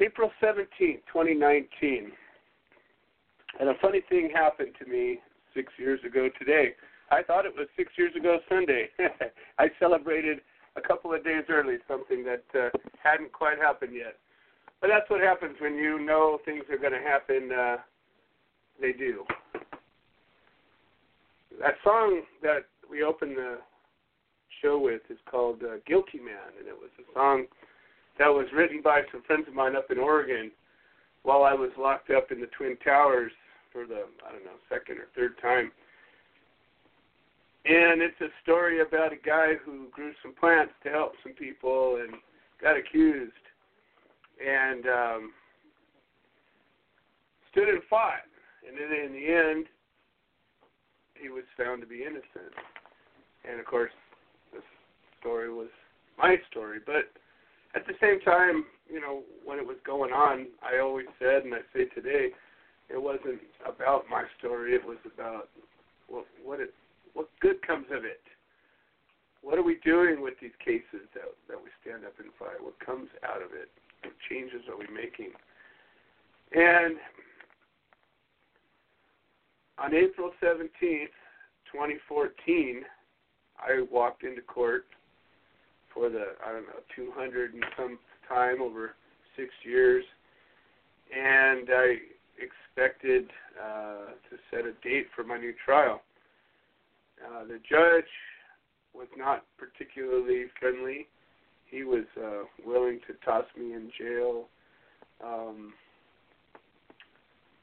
April 17th, 2019. And a funny thing happened to me six years ago today. I thought it was six years ago Sunday. I celebrated a couple of days early something that uh, hadn't quite happened yet. But that's what happens when you know things are going to happen. Uh, they do. That song that we opened the show with is called uh, Guilty Man, and it was a song that was written by some friends of mine up in Oregon while I was locked up in the Twin Towers for the, I don't know, second or third time. And it's a story about a guy who grew some plants to help some people and got accused and um, stood and fought. And then in the end, he was found to be innocent. And of course, this story was my story. But at the same time, you know, when it was going on, I always said, and I say today, it wasn't about my story. It was about what what it what good comes of it. What are we doing with these cases that that we stand up and fight? What comes out of it? What changes are we making? And on April 17th, 2014, I walked into court for the I don't know 200 and some time over six years, and I expected uh, to set a date for my new trial. Uh, the judge was not particularly friendly. He was uh, willing to toss me in jail um,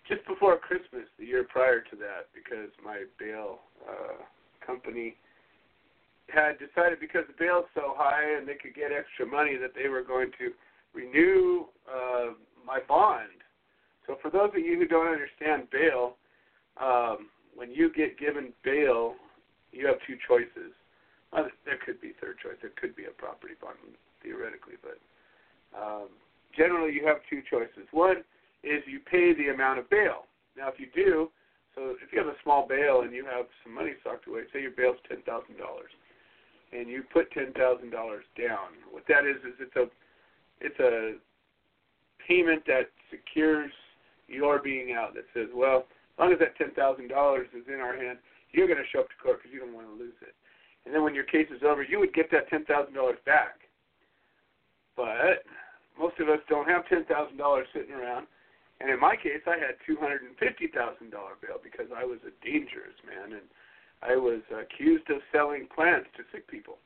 just before Christmas, the year prior to that, because my bail uh, company had decided because the bail's so high and they could get extra money that they were going to renew uh, my bond. So for those of you who don't understand bail, um, when you get given bail, you have two choices. Well, there could be third choice. There could be a property bond theoretically, but Um, generally, you have two choices. One is you pay the amount of bail. Now, if you do, so if you have a small bail and you have some money socked away, say your bail's ten thousand dollars, and you put ten thousand dollars down. What that is is it's a it's a payment that secures your being out. That says, well, as long as that ten thousand dollars is in our hand, you're going to show up to court because you don't want to lose it. And then when your case is over, you would get that ten thousand dollars back. But most of us don't have ten thousand dollars sitting around. And in my case, I had two hundred and fifty thousand dollar bail because I was a dangerous man and I was accused of selling plants to sick people.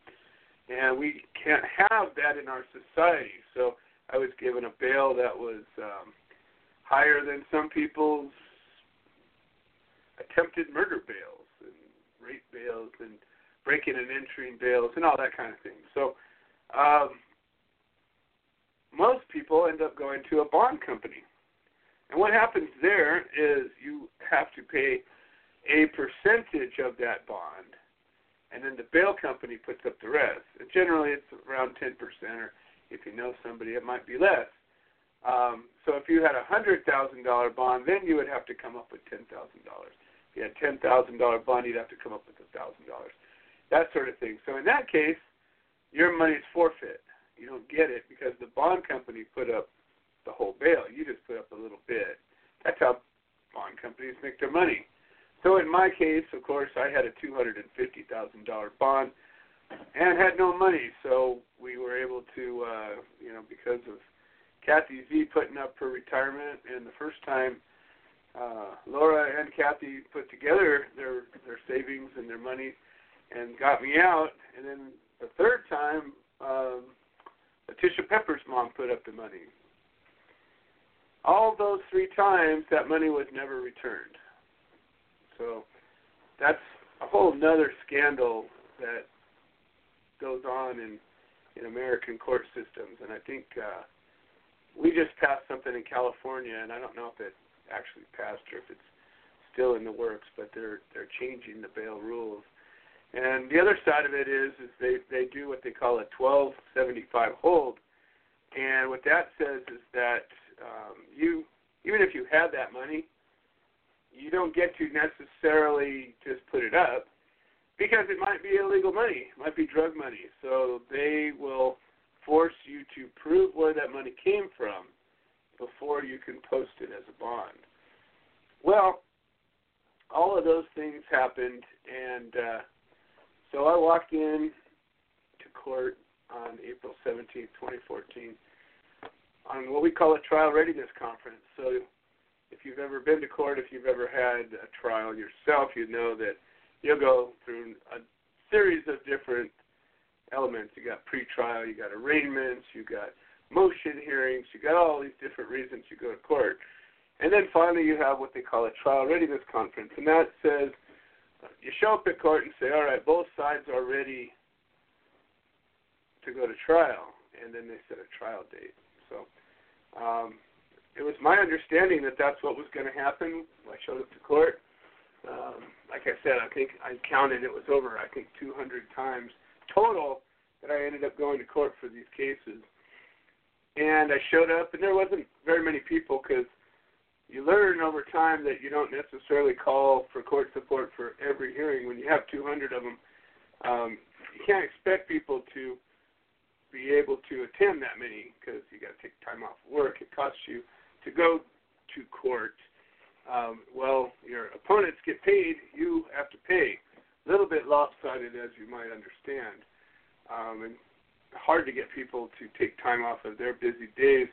And we can't have that in our society. So I was given a bail that was um, higher than some people's attempted murder bails and rape bails and breaking and entering bails and all that kind of thing. So um, most people end up going to a bond company. And what happens there is you have to pay a percentage of that bond, and then the bail company puts up the rest. And generally, it's around 10%, or if you know somebody, it might be less. Um, so if you had a hundred thousand dollar bond, then you would have to come up with ten thousand dollars. If you had ten thousand dollar bond, you'd have to come up with a thousand dollars. That sort of thing. So in that case, your money is forfeit you don't get it because the bond company put up the whole bail. You just put up a little bit. That's how bond companies make their money. So in my case, of course, I had a two hundred and fifty thousand dollar bond and had no money. So we were able to, uh, you know, because of Kathy Z putting up her retirement, and the first time uh, Laura and Kathy put together their their savings and their money and got me out, and then the third time. Um, Letitia Pepper's mom put up the money. All those three times, that money was never returned. So that's a whole nother scandal that goes on in in American court systems, and I think uh, we just passed something in California, and I don't know if it actually passed or if it's still in the works, but they're they're changing the bail rules. And the other side of it is, is they they do what they call a 1275 hold, and what that says is that um, you even if you have that money, you don't get to necessarily just put it up because it might be illegal money, it might be drug money. So they will force you to prove where that money came from before you can post it as a bond. Well, all of those things happened, and uh, so I walked in to court on April 17, 2014, on what we call a trial readiness conference. So if you've ever been to court, if you've ever had a trial yourself, you know that you'll go through a series of different elements. You got pre-trial, you got arraignments, you got motion hearings, you got all these different reasons you go to court. And then finally you have what they call a trial readiness conference, and that says – you show up at court and say, all right, both sides are ready to go to trial, and then they set a trial date. So um, it was my understanding that that's what was going to happen. I showed up to court. Um, like I said, I think I counted it was over, I think, 200 times total that I ended up going to court for these cases. And I showed up, and there wasn't very many people because you learn over time that you don't necessarily call for court support for every hearing. When you have 200 of them, um, you can't expect people to be able to attend that many because you got to take time off work. It costs you to go to court. Um, well, your opponents get paid, you have to pay. A little bit lopsided, as you might understand, um, and hard to get people to take time off of their busy days,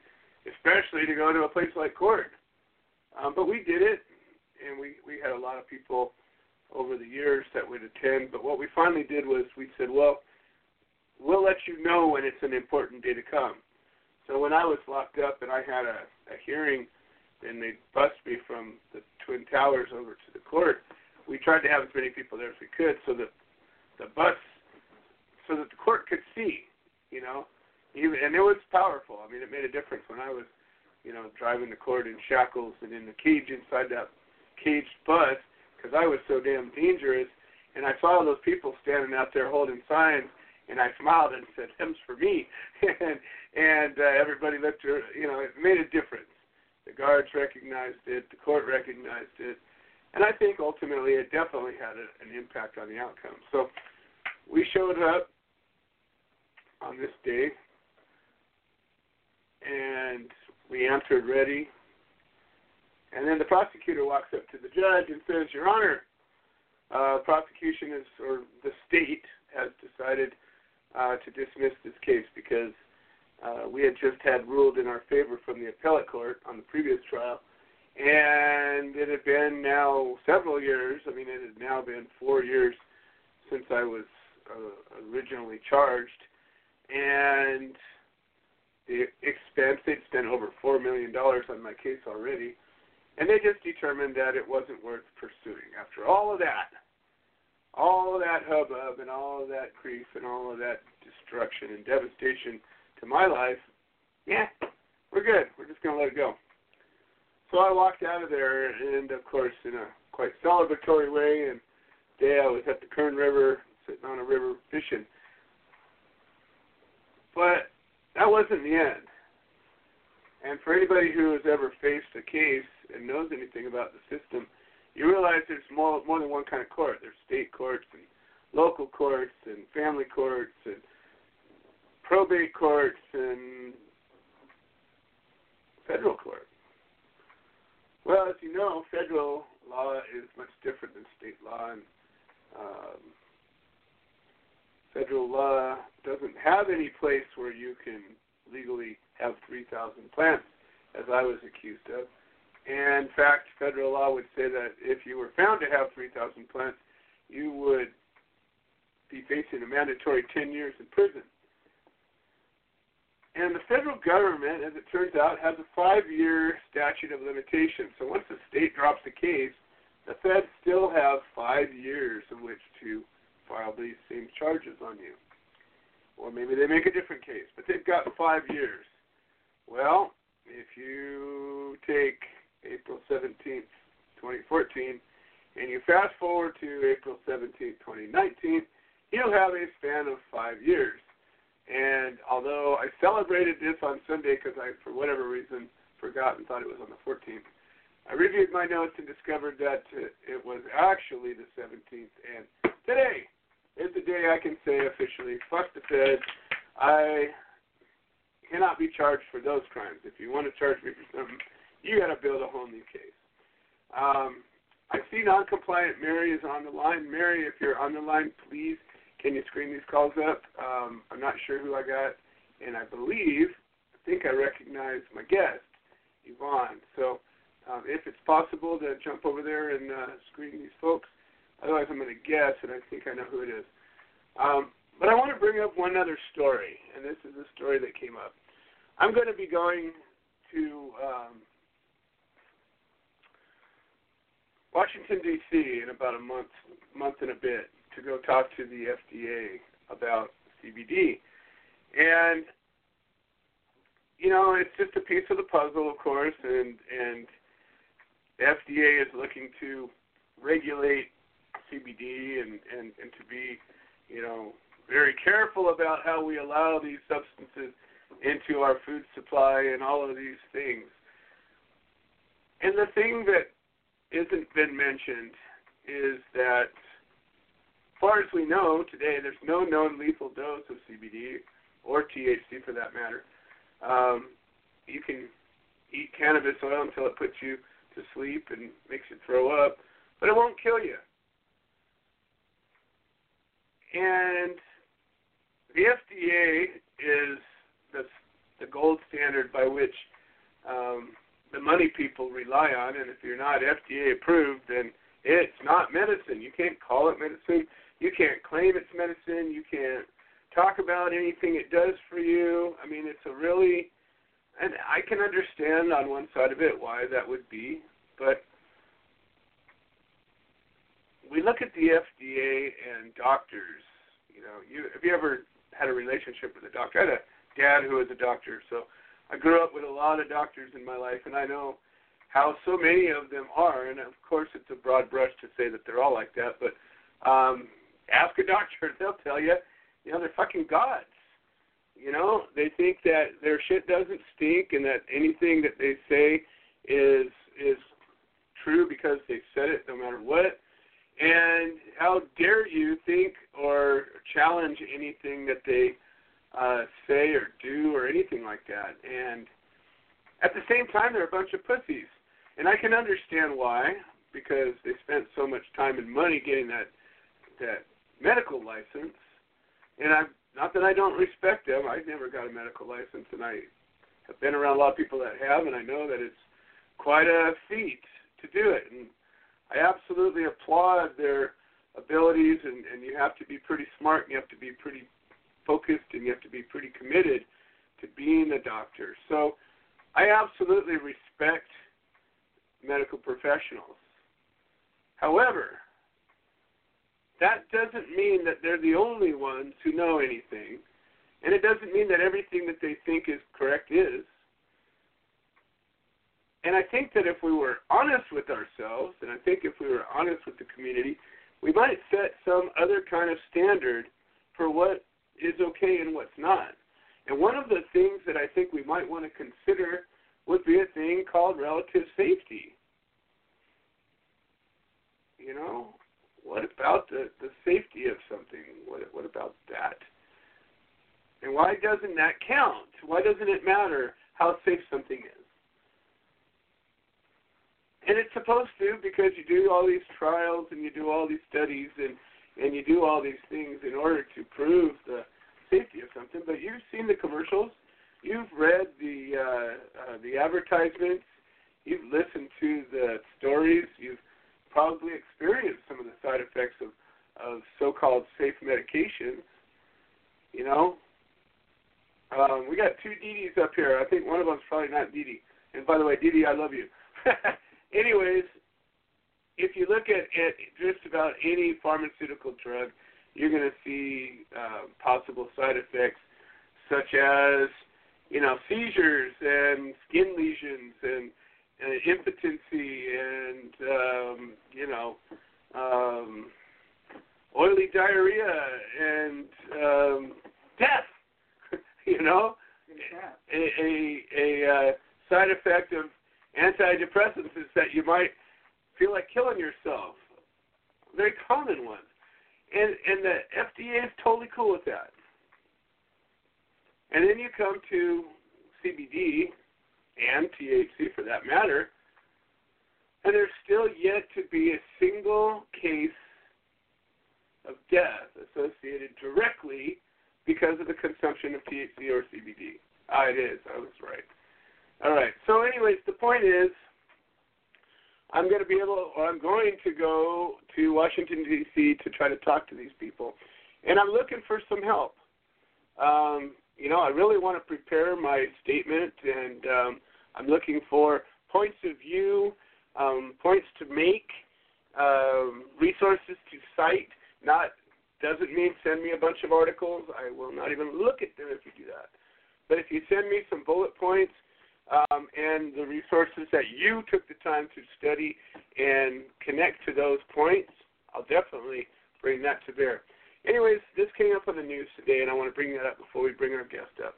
especially to go to a place like court. Um, but we did it, and we we had a lot of people over the years that would attend. But what we finally did was we said, well, we'll let you know when it's an important day to come. So when I was locked up and I had a, a hearing, and they bussed me from the Twin Towers over to the court, we tried to have as many people there as we could, so that the bus, so that the court could see, you know, even and it was powerful. I mean, it made a difference when I was you know, driving the court in shackles and in the cage inside that caged bus because I was so damn dangerous. And I saw those people standing out there holding signs, and I smiled and said, "Them's for me," and and uh, everybody looked. At her, you know, it made a difference. The guards recognized it. The court recognized it. And I think ultimately it definitely had a, an impact on the outcome. So we showed up on this day and we answered ready. And then the prosecutor walks up to the judge and says, Your Honor, uh, prosecution is, or the state has decided uh, to dismiss this case because uh, we had just had ruled in our favor from the appellate court on the previous trial, and it had been now several years. I mean, it had now been four years since I was uh, originally charged, and the expense they'd spent over four million dollars on my case already, and they just determined that it wasn't worth pursuing. After all of that, all that hubbub and all of that grief and all of that destruction and devastation to my life, yeah, we're good. We're just going to let it go. So I walked out of there, and of course, in a quite celebratory way, and day I was at the Kern River, sitting on a river fishing. But that wasn't the end. And for anybody who has ever faced a case and knows anything about the system, you realize there's more more than one kind of court. There's state courts and local courts and family courts and probate courts and federal court. Well, as you know, federal law is much different than state law, and um, federal law doesn't have any place where you can legally have 3,000 plants, as I was accused of. In fact, federal law would say that if you were found to have 3,000 plants, you would be facing a mandatory 10 years in prison. And the federal government, as it turns out, has a five year statute of limitations. So once the state drops the case, the feds still have five years in which to file these same charges on you. Or maybe they make a different case, but they've got five years. Well, if you take April 17th, 2014, and you fast forward to April 17th, 2019, you'll have a span of five years. And although I celebrated this on Sunday because I, for whatever reason, forgot and thought it was on the 14th, I reviewed my notes and discovered that it was actually the 17th. And today is the day I can say officially, fuck the feds. I cannot be charged for those crimes. If you want to charge me for something, you got to build a whole new case. Um, I see non-compliant Mary is on the line. Mary, if you're on the line, please can you screen these calls up? Um, I'm not sure who I got, and I believe, I think I recognize my guest, Yvonne. So um, if it's possible to jump over there and uh, screen these folks, otherwise I'm going to guess, and I think I know who it is. Um, but I want to bring up one other story, and this is a story that came up. I'm going to be going to um, Washington D.C. in about a month, month and a bit, to go talk to the FDA about CBD. And you know, it's just a piece of the puzzle, of course, and and the FDA is looking to regulate CBD and and and to be, you know, very careful about how we allow these substances into our food supply and all of these things. And the thing that isn't been mentioned is that as far as we know today, there's no known lethal dose of CBD or THC for that matter. Um, you can eat cannabis oil until it puts you to sleep and makes you throw up, but it won't kill you. And the FDA is the, the gold standard by which um, the money people rely on, and if you're not FDA approved, then it's not medicine. You can't call it medicine you can't claim it's medicine. You can't talk about anything it does for you. I mean, it's a really, and I can understand on one side of it why that would be, but we look at the FDA and doctors. You know, you have you ever had a relationship with a doctor? I had a dad who was a doctor, so I grew up with a lot of doctors in my life, and I know how so many of them are. And of course, it's a broad brush to say that they're all like that, but um, ask a doctor; they'll tell you. You know, they're fucking gods. You know, they think that their shit doesn't stink and that anything that they say is is true because they said it no matter what. And how dare you think or challenge anything that they uh, say or do or anything like that? And at the same time, they're a bunch of pussies, and I can understand why because they spent so much time and money getting that that medical license. And I not that I don't respect them. I've never got a medical license, and I have been around a lot of people that have, and I know that it's quite a feat to do it. And I absolutely applaud their abilities, and, and you have to be pretty smart, and you have to be pretty focused, and you have to be pretty committed to being a doctor. So I absolutely respect medical professionals. However, that doesn't mean that they're the only ones who know anything, and it doesn't mean that everything that they think is correct is. And I think that if we were honest with ourselves, and I think if we were honest with the community, we might set some other kind of standard for what is okay and what's not. And one of the things that I think we might want to consider would be a thing called relative safety. You know, what about the, the safety of something? What, what about that? And why doesn't that count? Why doesn't it matter how safe something is? And it's supposed to because you do all these trials and you do all these studies and and you do all these things in order to prove the safety of something. But you've seen the commercials, you've read the uh, uh, the advertisements, you've listened to the stories, you've probably experienced some of the side effects of of so-called safe medications. You know, um, we got two Dees up here. I think one of them's probably not Dee. And by the way, Dee, I love you. anyways, if you look at, at just about any pharmaceutical drug, you're going to see uh, possible side effects such as, you know, seizures and skin lesions and, and impotency and, um, you know, um, oily diarrhea and um, death. you know, a a, a uh, side effect of antidepressants is that you might feel like killing yourself. Very common one. And and the FDA is totally cool with that. And then you come to CBD and THC for that matter, and there's still yet to be a single case of death associated directly because of the consumption of THC or CBD. Ah, it is. I was right. All right. So, anyways, the point is, I'm going to be able, or I'm going to go to Washington D.C. to try to talk to these people, and I'm looking for some help. Um, you know, I really want to prepare my statement, and um, I'm looking for points of view, um, points to make, um, resources to cite. Not doesn't mean send me a bunch of articles. I will not even look at them if you do that. But if you send me some bullet points um, and the resources that you took the time to study and connect to those points, I'll definitely bring that to bear. Anyways, this came up on the news today, and I want to bring that up before we bring our guest up.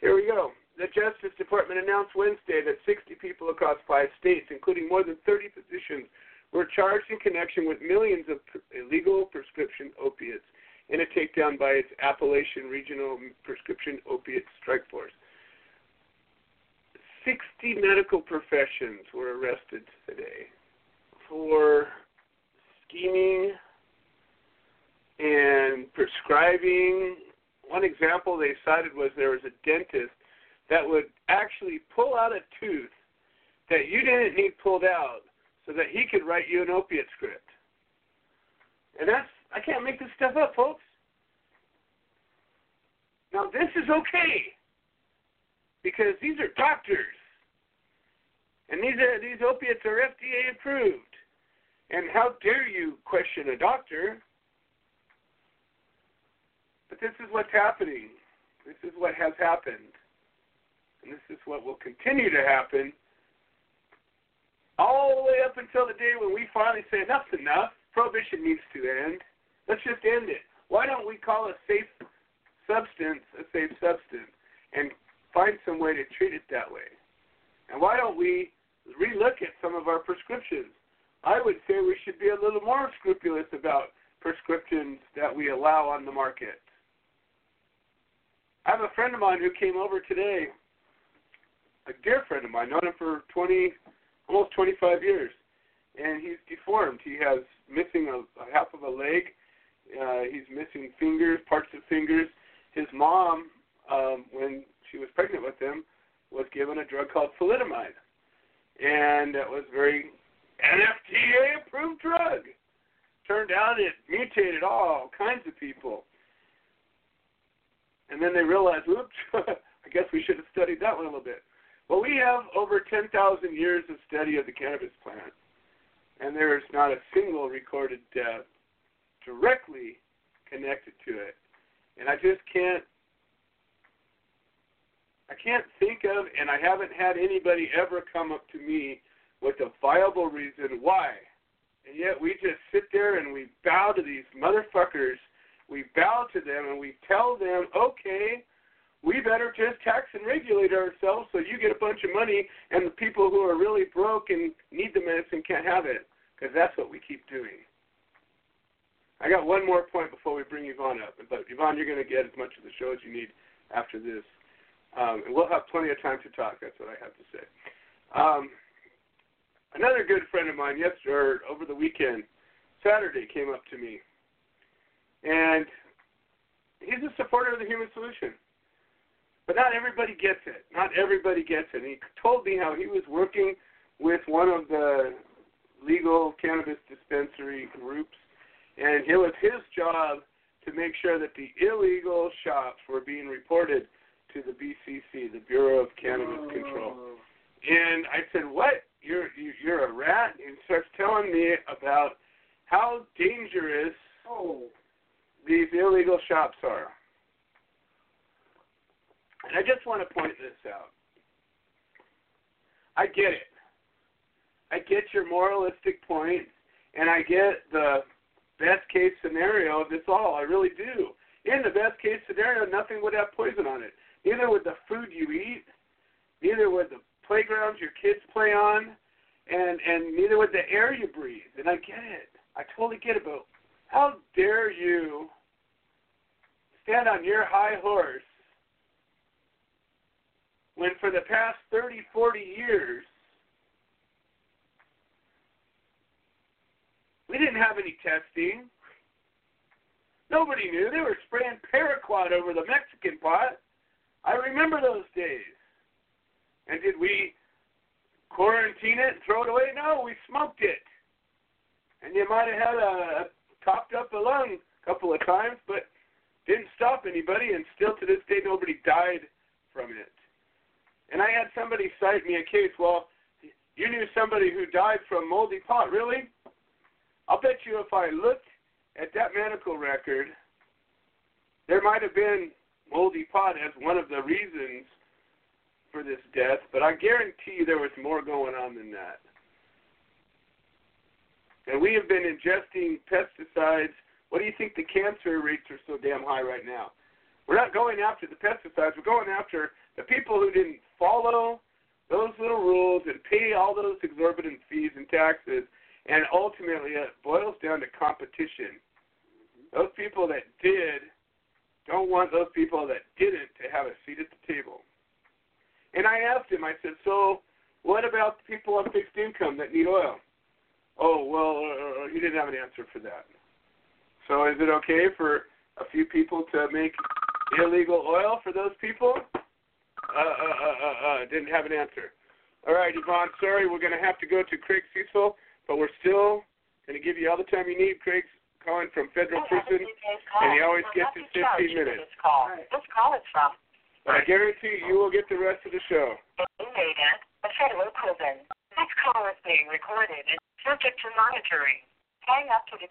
Here we go. The Justice Department announced Wednesday that 60 people across five states, including more than 30 physicians, were charged in connection with millions of illegal prescription opiates in a takedown by its Appalachian Regional Prescription Opiate Strike Force. 60 medical professions were arrested today for scheming and prescribing. One example they cited was there was a dentist that would actually pull out a tooth that you didn't need pulled out so that he could write you an opiate script. And that's, I can't make this stuff up, folks. Now, this is okay because these are doctors. And these are these opiates are FDA approved. And how dare you question a doctor? But this is what's happening. This is what has happened. And this is what will continue to happen all the way up until the day when we finally say enough's enough. Prohibition needs to end. Let's just end it. why don't we call a safe substance a safe substance and find some way to treat it that way? And why don't we relook at some of our prescriptions? I would say we should be a little more scrupulous about prescriptions that we allow on the market. I have a friend of mine who came over today, a dear friend of mine, known him for 20, almost 25 years, and he's deformed. He has missing a, a half of a leg. Uh, he's missing fingers, parts of fingers. His mom, um, when she was pregnant with him, was given a drug called thalidomide, and it was very an FDA approved drug. Turned out it mutated all kinds of people. And then they realized, oops, I guess we should have studied that one a little bit. Well, we have over 10,000 years of study of the cannabis plant, and there is not a single recorded death directly connected to it. And I just can't I can't think of and I haven't had anybody ever come up to me with a viable reason why. And yet we just sit there and we bow to these motherfuckers. We bow to them and we tell them, okay, we better just tax and regulate ourselves so you get a bunch of money and the people who are really broke and need the medicine can't have it. Because that's what we keep doing. I got one more point before we bring Yvonne up. But Yvonne, you're going to get as much of the show as you need after this. Um, and we'll have plenty of time to talk. That's what I have to say. Um, another good friend of mine yesterday over the weekend, Saturday, came up to me, and he's a supporter of the human solution. But not everybody gets it. Not everybody gets it. And he told me how he was working with one of the legal cannabis dispensary groups, and it was his job to make sure that the illegal shops were being reported to the BCC, the Bureau of Cannabis oh. Control. And I said, "What? You're you're a rat?" And starts telling me about how dangerous Oh. these illegal shops are. And I just want to point this out. I get it. I get your moralistic point, and I get the best case scenario of this all. I really do. In the best case scenario, nothing would have poison on it. Neither would the food you eat, neither would the playgrounds your kids play on, and and neither would the air you breathe. And I get it. I totally get it. But how dare you stand on your high horse when for the past 30, 40 years, we didn't have any testing. Nobody knew. They were spraying paraquat over the Mexican pot. I remember those days. And did we quarantine it and throw it away? No, we smoked it. And you might have had a, a topped up a lung a couple of times, but didn't stop anybody, and still to this day nobody died from it. And I had somebody cite me a case. Well, you knew somebody who died from moldy pot. Really? I'll bet you if I looked at that medical record, there might have been moldy pot as one of the reasons for this death, but I guarantee you there was more going on than that. And we have been ingesting pesticides. What do you think the cancer rates are so damn high right now? We're not going after the pesticides. We're going after the people who didn't follow those little rules and pay all those exorbitant fees and taxes. And ultimately, it boils down to competition. Those people that did don't want those people that didn't to have a seat at the table. And I asked him, I said, so what about people on fixed income that need oil? Oh, well, uh, he didn't have an answer for that. So is it okay for a few people to make illegal oil for those people? Uh, uh, uh, uh, uh, didn't have an answer. All right, Yvonne, sorry, we're going to have to go to Craig Cesal, but we're still going to give you all the time you need. Craig's calling from federal prison, and he always gets his 15 minutes. This call. This call is from I guarantee you will get the rest of the show. inmate at a federal prison. This call is being recorded and subject to monitoring. Hang up to the.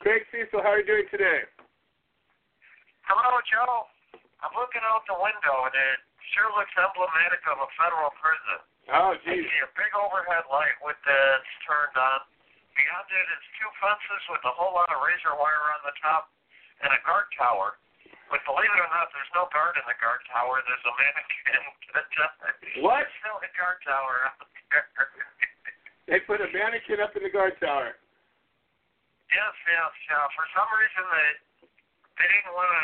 Craig Cesal, how are you doing today? Hello, Joe. I'm looking out the window, and it sure looks emblematic of a federal prison. Oh, I geez. see a big overhead light with the it's turned on. Beyond it is two fences with a whole lot of razor wire on the top. and a guard tower. But believe it or not, there's no guard in the guard tower. There's a mannequin. What? There's still a guard tower. They put a mannequin up in the guard tower. yes, yes, yeah. For some reason, they they didn't want to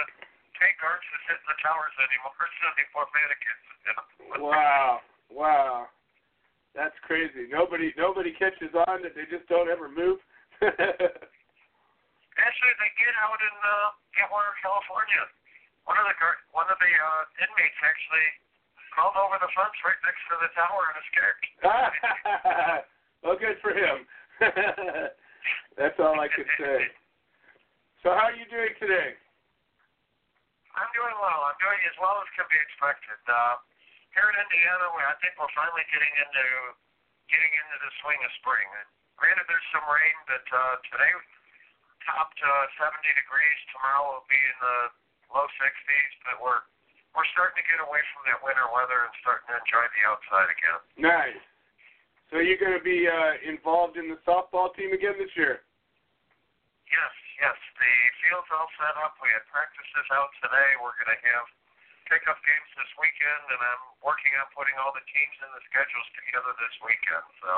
pay guards to sit in the towers anymore, so they put mannequins in them. Wow, wow, that's crazy. Nobody, nobody catches on that they just don't ever move. Actually, they get out in uh, Atwater, California. One of the one of the uh, inmates actually crawled over the fence right next to the tower and escaped. well, good for him. that's all I can say. So, how are you doing today? I'm doing well. I'm doing as well as can be expected. Uh, here in Indiana, we, I think we're finally getting into getting into the swing of spring. Granted, there's some rain, but uh, today topped uh, 70 degrees. Tomorrow will be in the low 60s, but we're we're starting to get away from that winter weather and starting to enjoy the outside again. Nice. So, you're going to be uh, involved in the softball team again this year? Yes, yes. The field's all set up. We had practices out today. We're going to have pickup games this weekend, and I'm working on putting all the teams and the schedules together this weekend. So,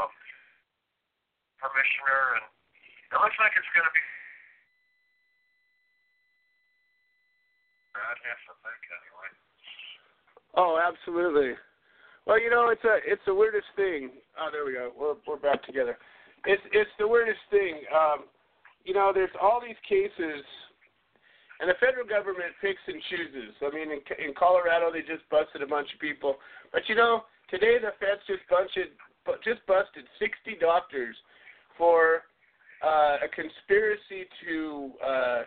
commissioner, and it looks like it's going to be. I'd have to think anyway. Oh, absolutely. Well, you know, it's a it's the weirdest thing. Oh, there we go. We're we're back together. It's it's the weirdest thing. Um, you know, there's all these cases, and the federal government picks and chooses. I mean, in, in Colorado, they just busted a bunch of people, but you know, today the feds just busted just busted 60 doctors for uh, a conspiracy to uh,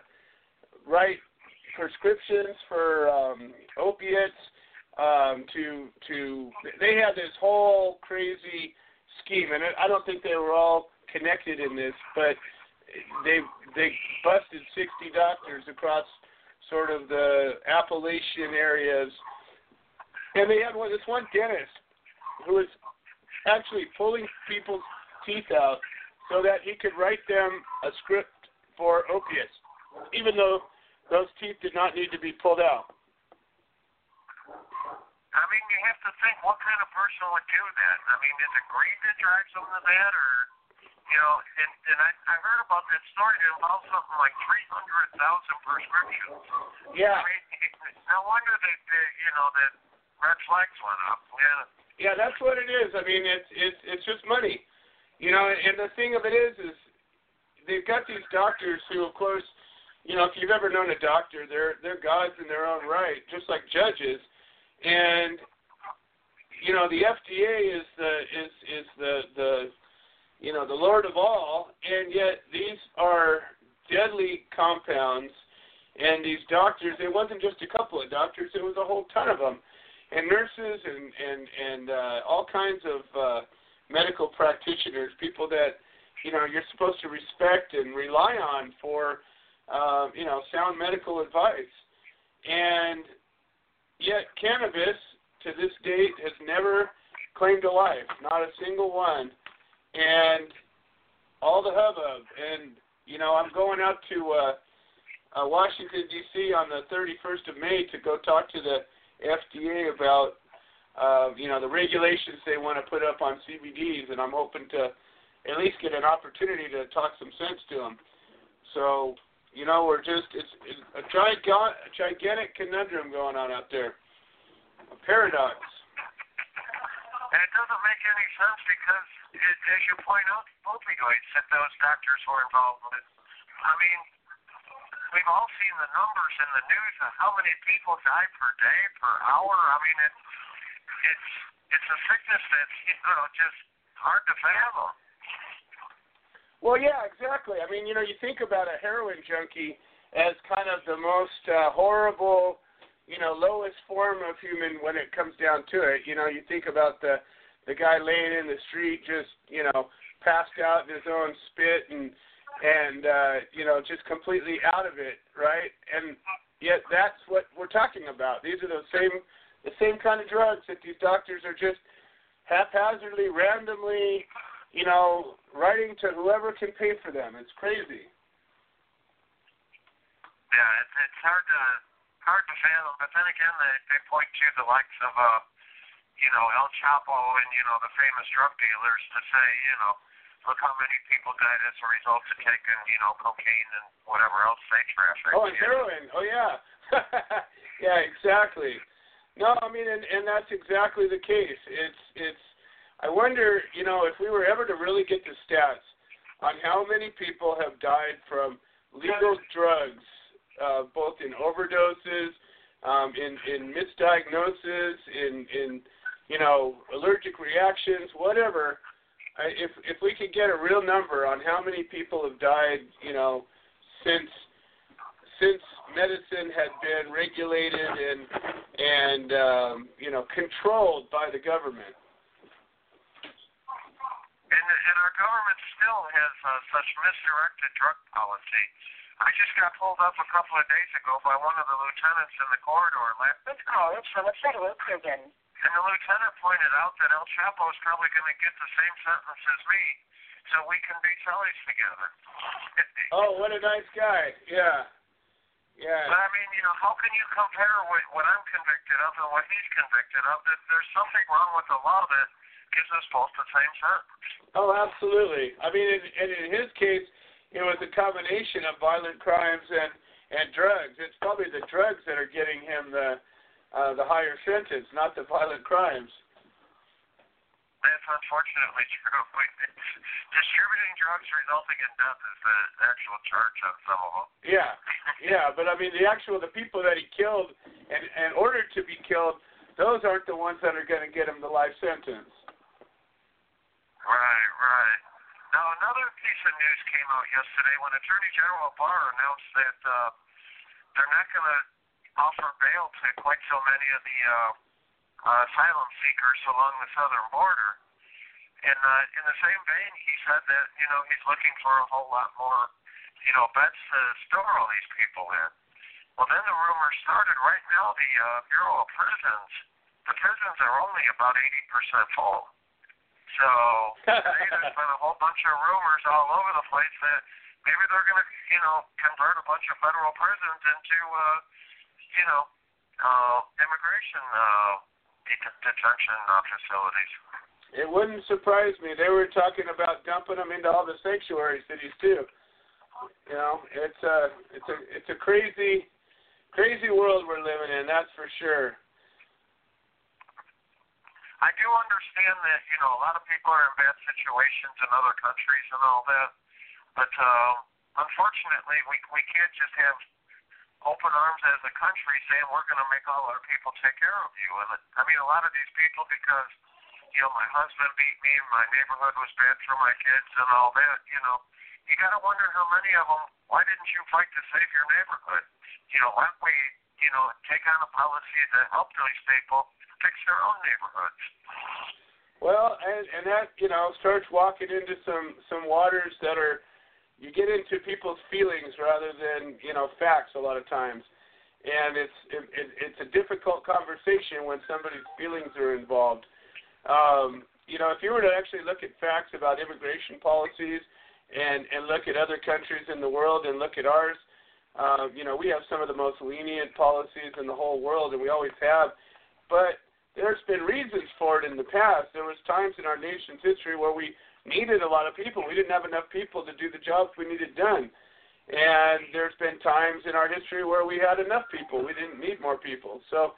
write prescriptions for um, opiates. Um, to to they had this whole crazy scheme, and I don't think they were all connected in this, but they they busted 60 doctors across sort of the Appalachian areas, and they had one this one dentist who was actually pulling people's teeth out so that he could write them a script for opiates, even though those teeth did not need to be pulled out. I mean, you have to think what kind of person would do that. I mean, is it greed that drives them to that, or you know? And and I I heard about that story that involved something like three hundred thousand prescriptions. Yeah. I mean, no wonder that the, you know that red flags went up. Yeah. Yeah, that's what it is. I mean, it's it's it's just money, you know. And the thing of it is, is they've got these doctors who, of course, you know, if you've ever known a doctor, they're they're gods in their own right, just like judges. And you know, the FDA is the is is the the you know the lord of all, and yet these are deadly compounds. And these doctors, it wasn't just a couple of doctors; it was a whole ton of them and nurses and and and uh, all kinds of uh, medical practitioners, people that you know you're supposed to respect and rely on for uh, you know sound medical advice, and yet cannabis to this date has never claimed a life, not a single one, and all the hubbub. And you know I'm going out to uh, uh, Washington D.C. on the 31st of May to go talk to the FDA about uh, you know the regulations they want to put up on CBDs, and I'm hoping to at least get an opportunity to talk some sense to them. So you know we're just it's, it's a gigantic, a gigantic conundrum going on out there, a paradox. And it doesn't make any sense because, it, as you point out, opioids that those doctors were involved with. I mean, we've all seen the numbers in the news of how many people die per day, per hour. I mean, it, it's it's a sickness that's you know just hard to fathom. Well, yeah, exactly. I mean, you know, you think about a heroin junkie as kind of the most uh, horrible, you know, lowest form of human when it comes down to it. You know, you think about the the guy laying in the street, just you know, passed out in his own spit and and uh, you know just completely out of it, right? And yet that's what we're talking about. These are the same the same kind of drugs that these doctors are just haphazardly, randomly, you know, writing to whoever can pay for them. It's crazy. Yeah, it's it's hard to hard to fathom. But then again, they they point to the likes of uh, you know, El Chapo and you know the famous drug dealers to say, you know, look how many people died as a result of taking you know cocaine and whatever else they traffic. Oh, and heroin. Oh, yeah. yeah, exactly. No, I mean, and and that's exactly the case. It's it's. I wonder, you know, if we were ever to really get the stats on how many people have died from legal drugs, uh, both in overdoses, um, in in misdiagnosis, in in you know allergic reactions, whatever. I, if if we could get a real number on how many people have died, you know, since since medicine had been regulated and and um, you know controlled by the government. And, and our government still has uh, such misdirected drug policy. I just got pulled up a couple of days ago by one of the lieutenants in the corridor. This call is from a federal prison. And the lieutenant pointed out that El Chapo is probably going to get the same sentence as me, so we can be cellies together. oh, what a nice guy! Yeah, yeah. But I mean, you know, how can you compare what, what I'm convicted of and what he's convicted of? That there's something wrong with the law that gives us both the same sentence. Oh, absolutely. I mean, in, and in his case, it was a combination of violent crimes and and drugs. It's probably the drugs that are getting him the uh, the higher sentence, not the violent crimes. That's unfortunately true. Distributing drugs resulting in death is the actual charge on some of them. Yeah, yeah, but I mean the actual the people that he killed and and ordered to be killed, those aren't the ones that are going to get him the life sentence. Right, right. Now another piece of news came out yesterday when Attorney General Barr announced that uh, they're not going to offer bail to quite so many of the uh, uh, asylum seekers along the southern border. And uh, in the same vein, he said that you know he's looking for a whole lot more, you know, beds to store all these people in. Well, then the rumor started. Right now, the uh, Bureau of Prisons, the prisons are only about 80% full. So there's been a whole bunch of rumors all over the place that maybe they're going to, you know, convert a bunch of federal prisons into, uh, you know, uh, immigration uh, det- detention uh, facilities. It wouldn't surprise me. They were talking about dumping them into all the sanctuary cities too. You know, it's a it's a it's a crazy crazy world we're living in. That's for sure. I do understand that you know a lot of people are in bad situations in other countries and all that, but uh, unfortunately we we can't just have open arms as a country saying we're going to make all our people take care of you. And I mean a lot of these people because you know my husband beat me my neighborhood was bad for my kids and all that. You know you got to wonder how many of them. Why didn't you fight to save your neighborhood? You know why don't we you know take on a policy to help these people fix their own neighborhoods. Well, and and that you know starts walking into some some waters that are you get into people's feelings rather than you know facts a lot of times, and it's it, it, it's a difficult conversation when somebody's feelings are involved. Um, you know, if you were to actually look at facts about immigration policies and and look at other countries in the world and look at ours, uh, you know, we have some of the most lenient policies in the whole world, and we always have. But there's been reasons for it in the past. There was times in our nation's history where we needed a lot of people. We didn't have enough people to do the jobs we needed done. And there's been times in our history where we had enough people. We didn't need more people. So,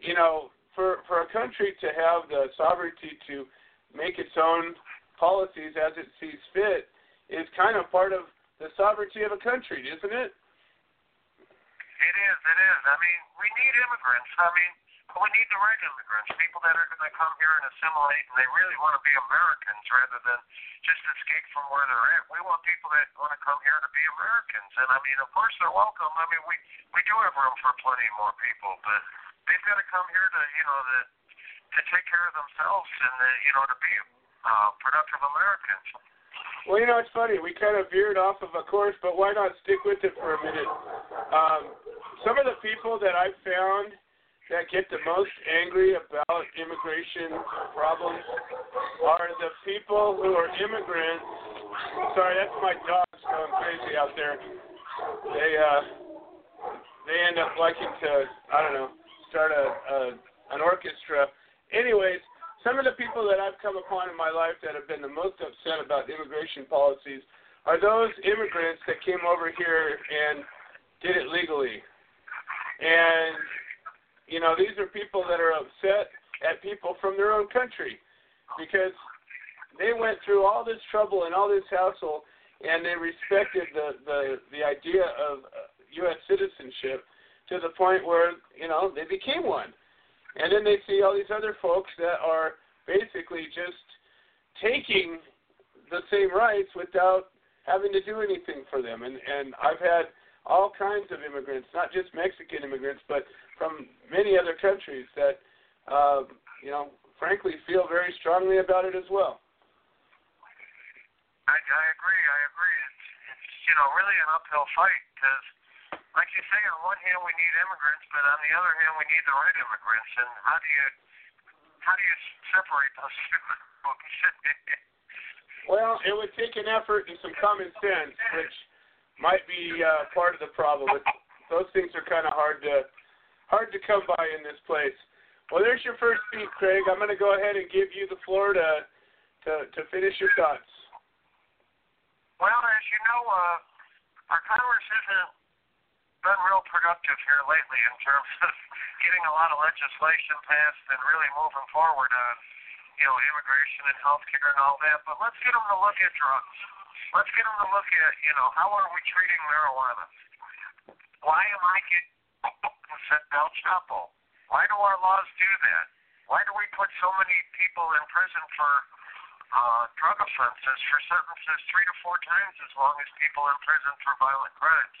you know, for for a country to have the sovereignty to make its own policies as it sees fit is kind of part of the sovereignty of a country, isn't it? It is. It is. I mean, we need immigrants. I mean, we need the right immigrants, people that are going to come here and assimilate, and they really want to be Americans rather than just escape from where they're at. We want people that want to come here to be Americans, and I mean, of course, they're welcome. I mean, we we do have room for plenty more people, but they've got to come here to you know to to take care of themselves and uh, you know to be uh, productive Americans. Well, you know, it's funny. We kind of veered off of a course, but why not stick with it for a minute? Um, some of the people that I've found that get the most angry about immigration problems are the people who are immigrants. Sorry, that's my dogs going crazy out there. They uh they end up liking to I don't know start a, a an orchestra. Anyways, some of the people that I've come upon in my life that have been the most upset about immigration policies are those immigrants that came over here and did it legally. And you know, these are people that are upset at people from their own country because they went through all this trouble and all this hassle and they respected the the the idea of uh, U.S. citizenship to the point where you know they became one, and then they see all these other folks that are basically just taking the same rights without having to do anything for them. And and I've had all kinds of immigrants, not just Mexican immigrants, but from many other countries that uh, you know frankly feel very strongly about it as well. I, I agree. I agree. It's it's you know really an uphill fight because, like you say, on one hand we need immigrants, but on the other hand we need the right immigrants. And how do you how do you separate those two folks? Well, it would take an effort and some common sense, which might be uh, part of the problem. But those things are kind of hard to hard to come by in this place. Well, there's your first speech, Craig. I'm going to go ahead and give you the floor to to, to finish your thoughts. Well, as you know, uh, our Congress hasn't been real productive here lately in terms of getting a lot of legislation passed and really moving forward on you know, immigration and healthcare and all that, but let's get them to look at drugs. Let's get them to look at, you know, how are we treating marijuana? Why am I getting El Chapo? Why do our laws do that? Why do we put so many people in prison for uh, drug offenses for sentences three to four times as long as people in prison for violent crimes?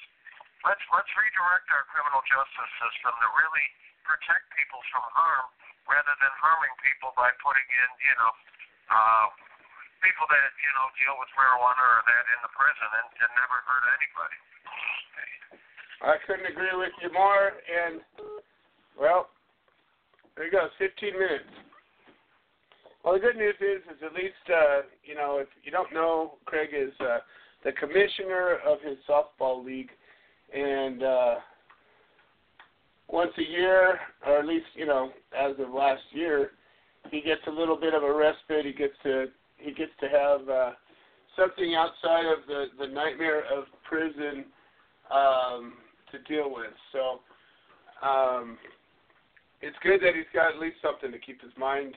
Let's let's redirect our criminal justice system to really protect people from harm rather than harming people by putting in, you know, uh, people that, you know, deal with marijuana or that in the prison and, and never hurt anybody. I couldn't agree with you more. And, well, there you go, 15 minutes. Well, the good news is, is at least, uh, you know, if you don't know, Craig is uh, the commissioner of his softball league. And, uh, once a year, or at least you know as of last year, he gets a little bit of a respite. He gets to he gets to have uh, something outside of the the nightmare of prison um, to deal with. So um, it's good that he's got at least something to keep his mind,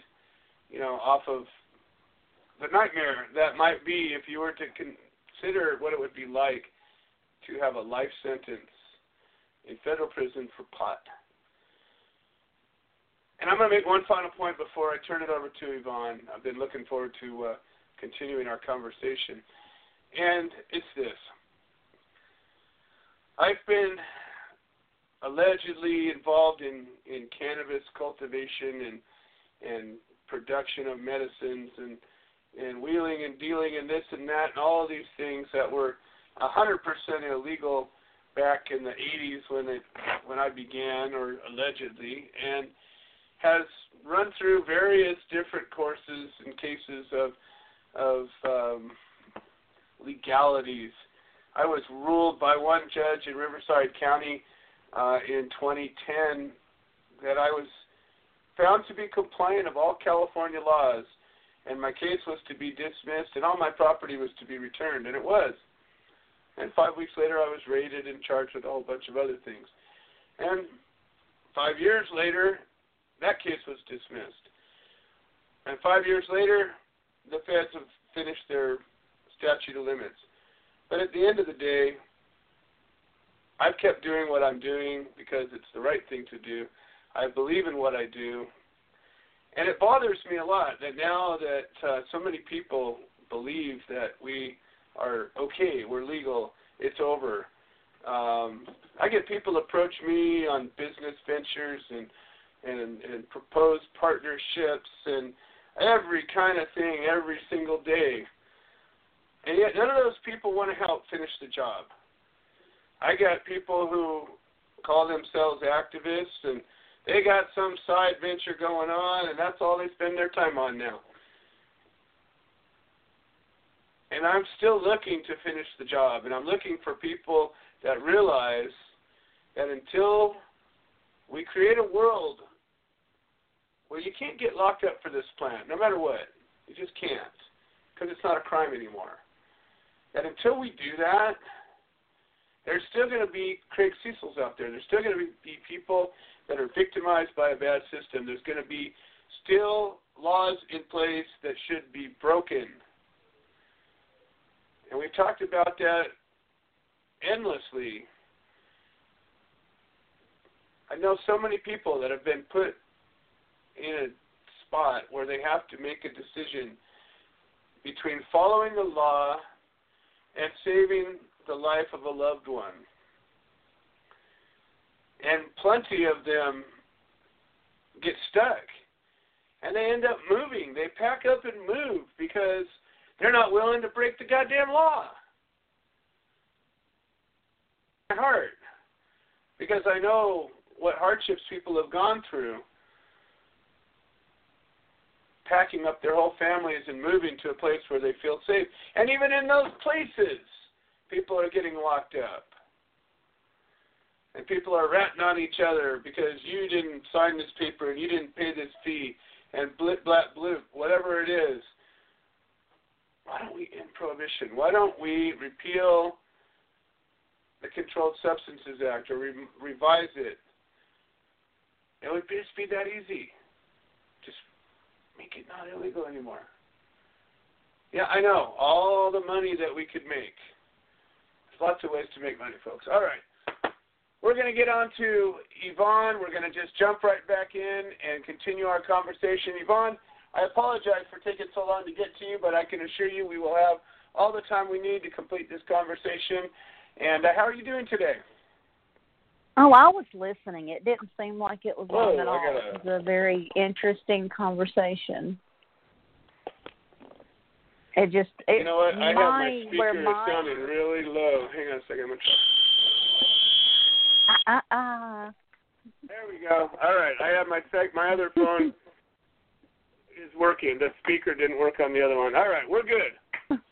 you know, off of the nightmare that might be if you were to consider what it would be like to have a life sentence in federal prison for pot. And I'm going to make one final point before I turn it over to Yvonne. I've been looking forward to uh, continuing our conversation. And it's this I've been allegedly involved in, in cannabis cultivation and and production of medicines and and wheeling and dealing and this and that and all of these things that were a 100% illegal back in the 80s when it when I began, or allegedly, and has run through various different courses in cases of of um, legalities. I was ruled by one judge in Riverside County uh, in 2010 that I was found to be compliant of all California laws, and my case was to be dismissed, and all my property was to be returned, and it was. And five weeks later, I was raided and charged with a whole bunch of other things. And five years later, that case was dismissed. And five years later, the feds have finished their statute of limits. But at the end of the day, I've kept doing what I'm doing because it's the right thing to do. I believe in what I do. And it bothers me a lot that now that uh, so many people believe that we are okay, we're legal, it's over. Um, I get people approach me on business ventures and and and propose partnerships and every kind of thing every single day. And yet none of those people want to help finish the job. I got people who call themselves activists and they got some side venture going on and that's all they spend their time on now and I'm still looking to finish the job, and I'm looking for people that realize that until we create a world where you can't get locked up for this plant, no matter what, you just can't, because it's not a crime anymore. That until we do that, there's still going to be Craig Cesals out there. There's still going to be people that are victimized by a bad system. There's going to be still laws in place that should be broken. And we've talked about that endlessly. I know so many people that have been put in a spot where they have to make a decision between following the law and saving the life of a loved one. And plenty of them get stuck. And they end up moving. They pack up and move because they're not willing to break the goddamn law. My heart. Because I know what hardships people have gone through packing up their whole families and moving to a place where they feel safe. And even in those places, people are getting locked up. And people are ratting on each other because you didn't sign this paper and you didn't pay this fee and blip, blap, bloop, whatever it is. Why don't we end prohibition? Why don't we repeal the Controlled Substances Act or re- revise it? It would just be that easy. Make it not illegal anymore. Yeah, I know. All the money that we could make. There's lots of ways to make money, folks. All right. We're going to get on to Yvonne. We're going to just jump right back in and continue our conversation. Yvonne, I apologize for taking so long to get to you, but I can assure you we will have all the time we need to complete this conversation. And uh, how are you doing today? Oh, I was listening. It didn't seem like it was Whoa, long at all. gotta- It was a very interesting conversation. It just it You know what? I have my my speaker my sounding really low. Hang on a second. I'm gonna try. uh, uh, uh, There we go. All right. I have my sec- my other phone is working. The speaker didn't work on the other one. All right, we're good.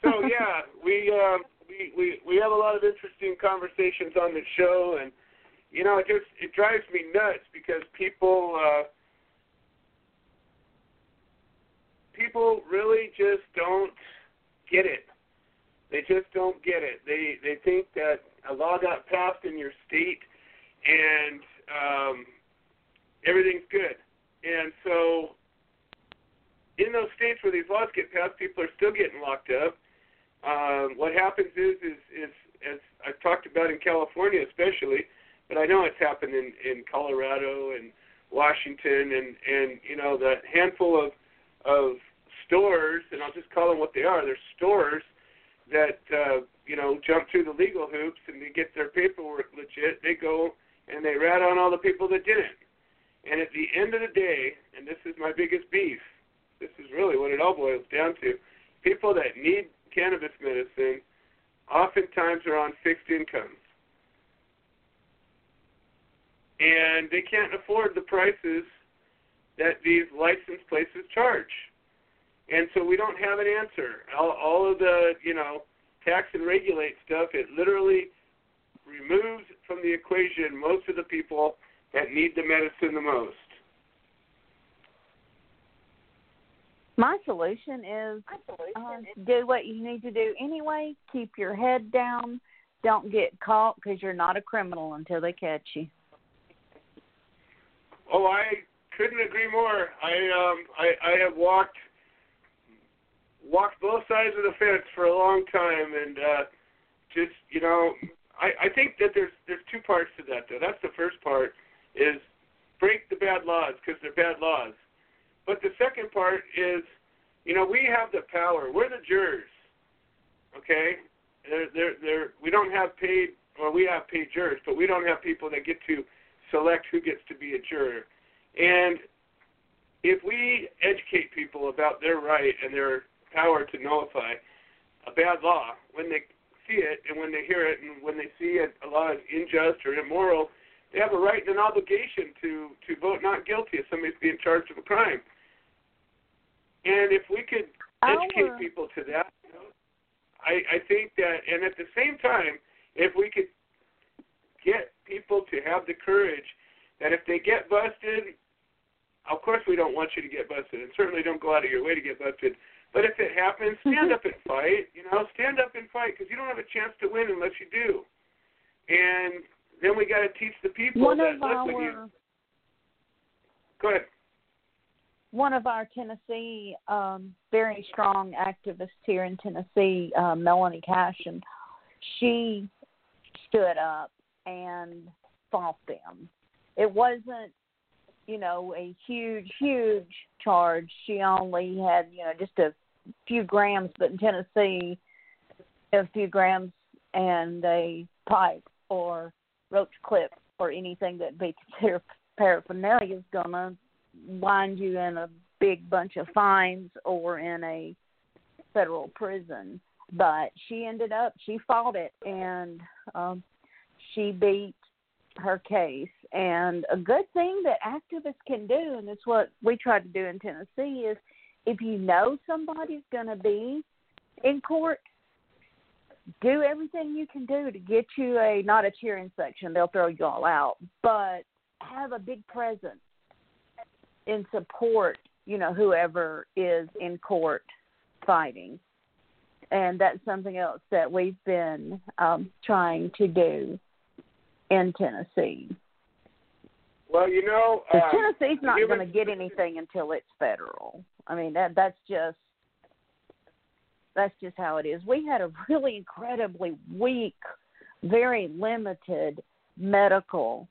So yeah, we um, we we we have a lot of interesting conversations on the show, and you know, it just it drives me nuts because people uh, people really just don't get it. They just don't get it. They they think that a law got passed in your state and um, everything's good. And so, in those states where these laws get passed, people are still getting locked up. Um, what happens is, is, is, as I've talked about in California, especially, but I know it's happened in in Colorado and Washington, and and you know the handful of of stores, and I'll just call them what they are. They're stores that uh, you know jump through the legal hoops and they get their paperwork legit. They go and they rat on all the people that didn't. And at the end of the day, and this is my biggest beef, this is really what it all boils down to. People that need cannabis medicine oftentimes are on fixed incomes. And they can't afford the prices that these licensed places charge. And so we don't have an answer. All, all of the, you know, tax and regulate stuff, it literally removes from the equation most of the people that need the medicine the most. my solution is uh, do what you need to do anyway. Keep your head down. Don't get caught because you're not a criminal until they catch you. Oh, I couldn't agree more. I um I, I have walked walked both sides of the fence for a long time and uh just you know I, I think that there's there's two parts to that though. That's the first part is break the bad laws because they're bad laws. But the second part is, you know, we have the power. We're the jurors. Okay? They're, they're, they're, we don't have paid, or we have paid jurors, but we don't have people that get to select who gets to be a juror. And if we educate people about their right and their power to nullify a bad law when they see it and when they hear it and when they see it, a law is unjust or immoral, they have a right and an obligation to to vote not guilty if somebody's being charged of a crime. And if we could educate Our- people to that, you know, I I think that, and at the same time, if we could get people to have the courage that if they get busted, of course we don't want you to get busted, and certainly don't go out of your way to get busted. But if it happens, stand up and fight. You know, stand up and fight because you don't have a chance to win unless you do. And then we got to teach the people One that look our when you go ahead. one of our Tennessee um, very strong activists here in Tennessee, uh, Melanie Cashin, she stood up and fought them. It wasn't, you know, a huge, huge charge. She only had, you know, just a few grams, but in Tennessee, a few grams and a pipe or roach clip or anything that be considered paraphernalia is gonna wind you in a big bunch of fines or in a federal prison. But she ended up she fought it and um she beat her case. And a good thing that activists can do, and it's what we try to do in Tennessee, is if you know somebody's going to be in court, do everything you can do to get you a not a cheering section. They'll throw you all out, but have a big presence in support. You know, whoever is in court fighting, and that's something else that we've been um, trying to do in Tennessee. Well, you know, um, Tennessee's not going to get anything until it's federal. I mean that that's just that's just how it is. We had a really incredibly weak, very limited medical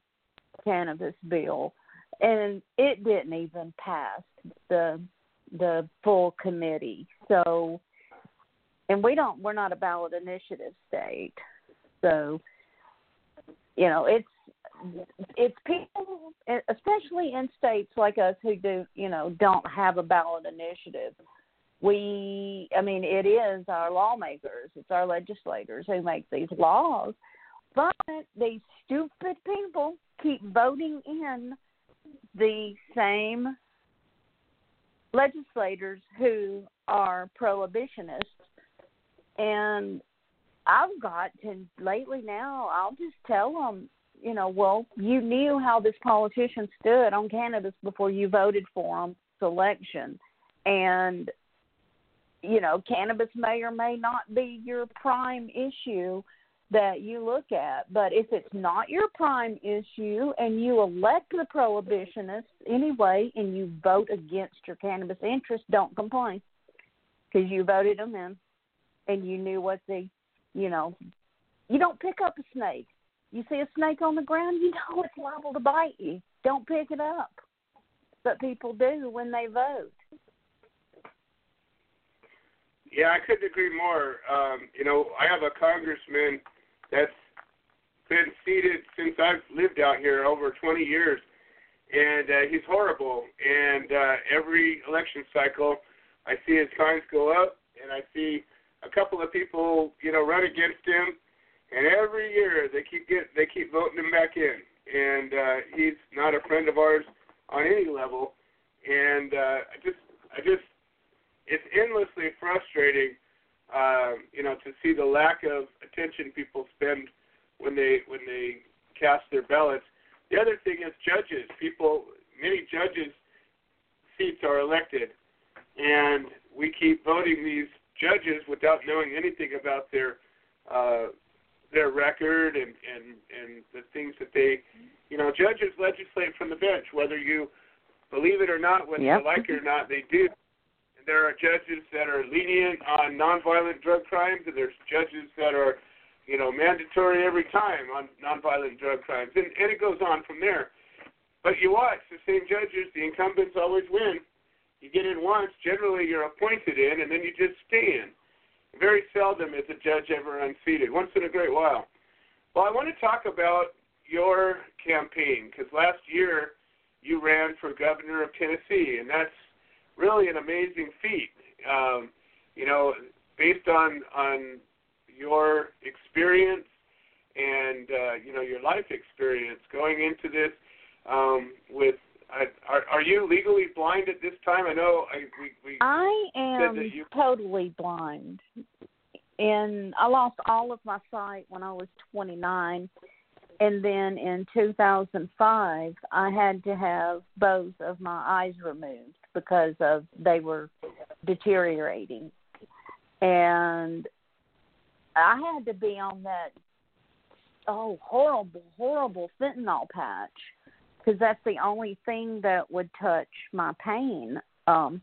cannabis bill, and it didn't even pass the the full committee. So, and we don't we're not a ballot initiative state, so you know it's it's people, especially in states like us who do, you know, don't have a ballot initiative. We, I mean, it is our lawmakers, it's our legislators who make these laws, but these stupid people keep voting in the same legislators who are prohibitionists and I've got to lately now. I'll just tell them, you know, well, you knew how this politician stood on cannabis before you voted for him selection, and you know, cannabis may or may not be your prime issue that you look at. But if it's not your prime issue and you elect the prohibitionists anyway, and you vote against your cannabis interests, don't complain because you voted them in, and you knew what the you know, you don't pick up a snake. You see a snake on the ground, you know it's liable to bite you. Don't pick it up. But people do when they vote. Yeah, I couldn't agree more. Um, you know, I have a congressman that's been seated since I've lived out here over 20 years, and uh, he's horrible. And uh, every election cycle, I see his signs go up, and I see a couple of people, you know, run against him, and every year they keep get they keep voting him back in. And uh, he's not a friend of ours on any level. And uh, I just, I just, it's endlessly frustrating, uh, you know, to see the lack of attention people spend when they when they cast their ballots. The other thing is judges. People, many judges' seats are elected, and we keep voting these judges without knowing anything about their uh, their record and and and the things that they, you know, judges legislate from the bench, whether you believe it or not, whether Yep. you like it or not, they do. And there are judges that are lenient on nonviolent drug crimes, and there's judges that are, you know, mandatory every time on nonviolent drug crimes, and and it goes on from there. But you watch the same judges, the incumbents always win. You get in once, generally you're appointed in, and then you just stay in. Very seldom is a judge ever unseated, once in a great while. Well, I want to talk about your campaign because last year you ran for governor of Tennessee, and that's really an amazing feat. Um, you know, based on on your experience and uh, you know your life experience going into this um, with are, are you legally blind at this time? I know I, we, we I am you totally blind. And I lost all of my sight when I was 29 and then in 2005, I had to have both of my eyes removed because of they were deteriorating, and I had to be on that oh horrible, horrible fentanyl patch because that's the only thing that would touch my pain. Um,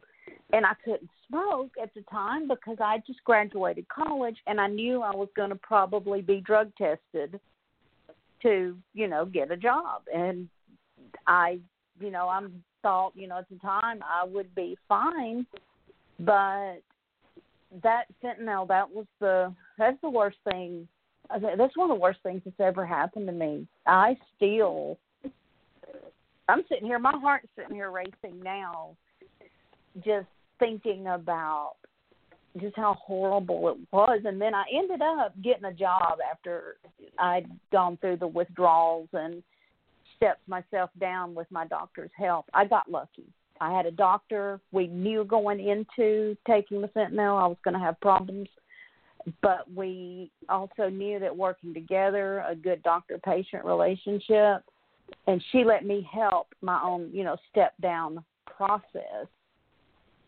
and I couldn't smoke at the time because I just graduated college and I knew I was going to probably be drug tested to, you know, get a job. And I, you know, I thought, you know, at the time I would be fine, but that fentanyl, that was the that's the worst thing. That's one of the worst things that's ever happened to me. I still, I'm sitting here, my heart's sitting here racing now, just thinking about just how horrible it was and then I ended up getting a job after I'd gone through the withdrawals and stepped myself down with my doctor's help. I got lucky. I had a doctor. We knew going into taking the fentanyl I was going to have problems, but we also knew that working together, a good doctor patient relationship, and she let me help my own, you know, step down process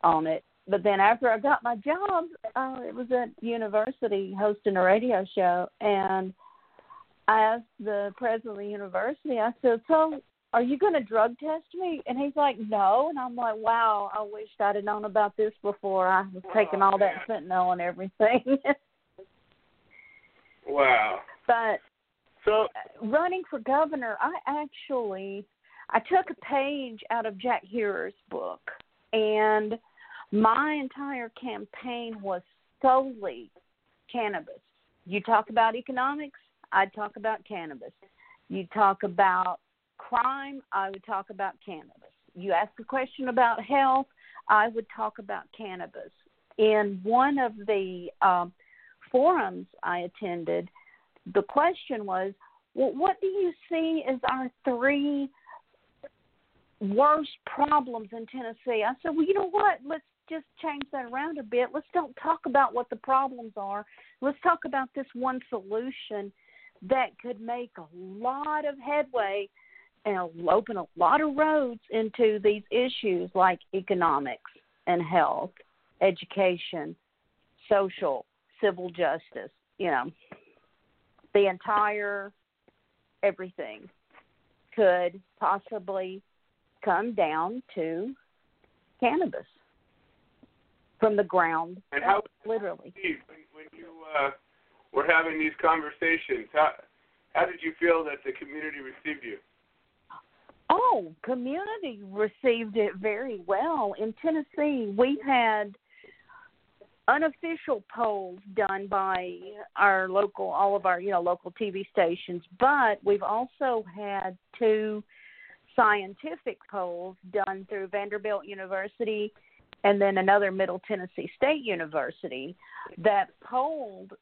on it. But then after I got my job, uh, it was at university hosting a radio show, and I asked the president of the university. I said, "So, are you going to drug test me?" And he's like, "No." And I'm like, "Wow, I wished I'd have known about this before I was taking all that fentanyl and everything." wow. But so running for governor, I actually I took a page out of Jack Herer's book and my entire campaign was solely cannabis. You talk about economics, I'd talk about cannabis. You talk about crime, I would talk about cannabis. You ask a question about health, I would talk about cannabis. In one of the um, forums I attended, the question was, well, what do you see as our three worst problems in Tennessee? I said, well, you know what? Let's just change that around a bit. Let's don't talk about what the problems are. Let's talk about this one solution that could make a lot of headway and open a lot of roads into these issues like economics and health, education, social, civil justice, you know, the entire everything could possibly come down to cannabis from the ground. And how literally when, when you uh, were having these conversations, how how did you feel that the community received you? Oh, community received it very well. In Tennessee, we had unofficial polls done by our local all of our you know local TV stations, but we've also had two scientific polls done through Vanderbilt University and then another Middle Tennessee State University that polled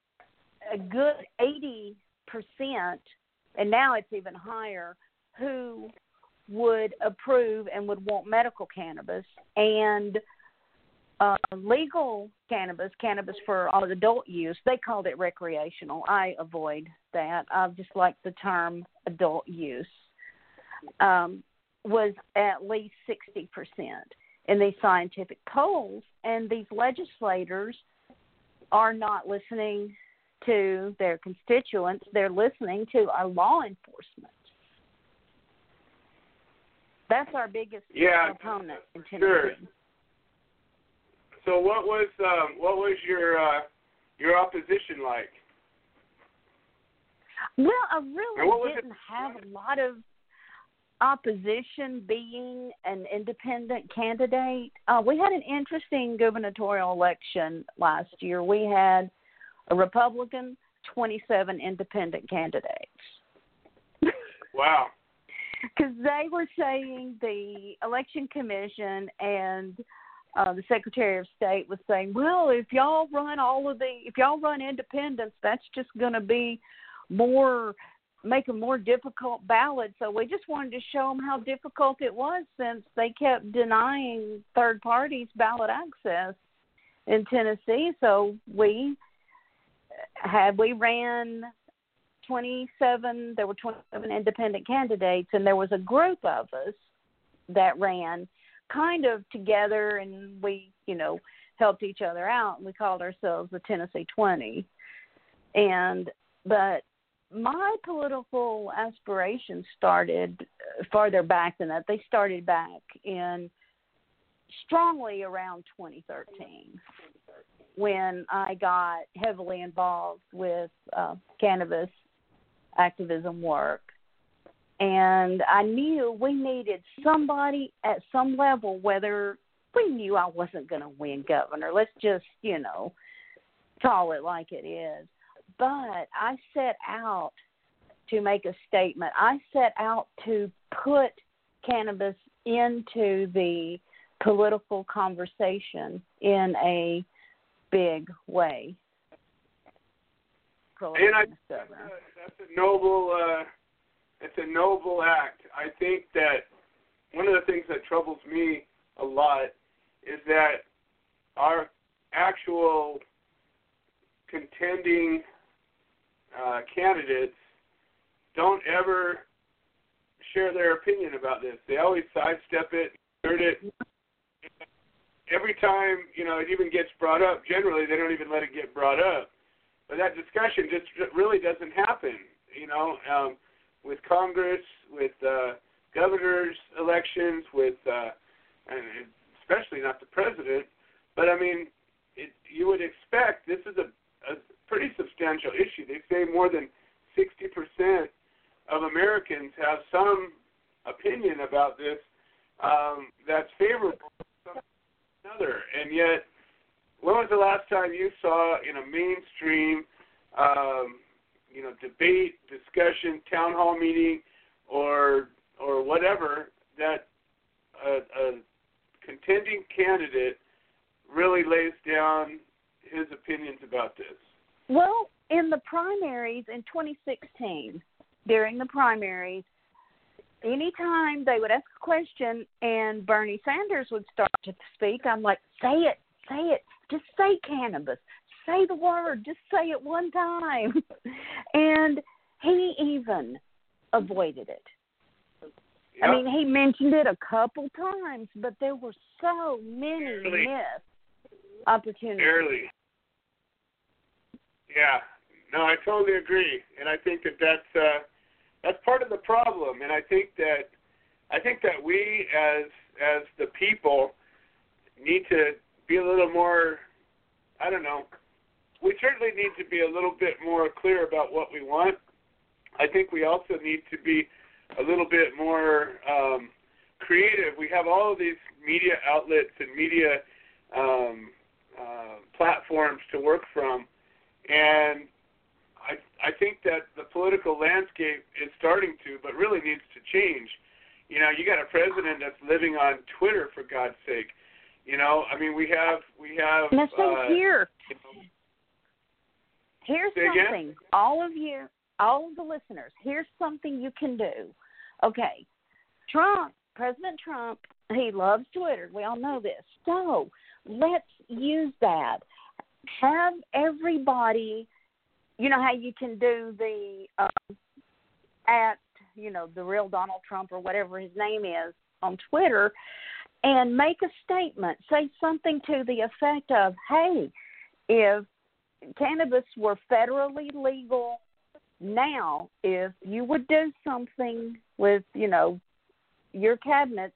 a good 80%, and now it's even higher, who would approve and would want medical cannabis. And uh, legal cannabis, cannabis for adult use. They called it recreational. I avoid that. I just like the term adult use. Um, was at least 60% in these scientific polls, and these legislators are not listening to their constituents, they're listening to our law enforcement. That's our biggest yeah, opponent in Tennessee. Sure. So what was um, what was your uh, your opposition like? Well, I really didn't have a lot of opposition being an independent candidate. Uh, we had an interesting gubernatorial election last year. We had a Republican, 27 independent candidates. Wow. Because they were saying the election commission and uh, the Secretary of State was saying, well, if y'all run all of the, if y'all run independents, that's just going to be more make a more difficult ballot. So we just wanted to show them how difficult it was since they kept denying third parties ballot access in Tennessee. So we had we ran 27 there were 27 independent candidates and there was a group of us that ran kind of together and we you know helped each other out and we called ourselves the Tennessee 20 and but my political aspirations started farther back than that they started back in strongly around 2013 when I got heavily involved with uh, cannabis activism work. And I knew we needed somebody at some level, whether we knew I wasn't going to win governor. Let's just, you know, call it like it is. But I set out to make a statement. I set out to put cannabis into the political conversation in a big way. And I, that's, a, that's a noble, uh, it's a noble act. I think that one of the things that troubles me a lot is that our actual contending uh, candidates don't ever share their opinion about this. They always sidestep it, skirt it, every time you know it even gets brought up, generally they don't even let it get brought up. But that discussion just really doesn't happen. You know, um, with Congress, with uh, governors' elections, with uh, and especially not the president. But I mean, it, you would expect this is a, a pretty substantial issue. They say more than 60% of Americans have some opinion about this um, that's favorable another. And yet, when was the last time you saw in a mainstream, um, you know, debate, discussion, town hall meeting, or or whatever that a, a contending candidate really lays down his opinions about this? Well, in the primaries in 2016, during the primaries, anytime they would ask a question and Bernie Sanders would start to speak, I'm like, say it, say it, just say cannabis, say the word, just say it one time. and he even avoided it. Yep. I mean, he mentioned it a couple times, but there were so many missed opportunities. Yeah. No, I totally agree, and I think that that's uh, that's part of the problem. And I think that I think that we as as the people need to be a little more. I don't know. We certainly need to be a little bit more clear about what we want. I think we also need to be a little bit more um, creative. We have all of these media outlets and media um, uh, platforms to work from, and I I think that the political landscape is starting to, but really needs to change. You know, you got a president that's living on Twitter for God's sake. You know, I mean, we have we have. So uh, here, you know, here's Say again? something. All of you, all of the listeners, here's something you can do. Okay, Trump, President Trump, he loves Twitter. We all know this. So let's use that. Have everybody. You know how you can do the um, at you know the real Donald Trump or whatever his name is on Twitter, and make a statement. Say something to the effect of, "Hey, if cannabis were federally legal now, if you would do something with, you know, your cabinets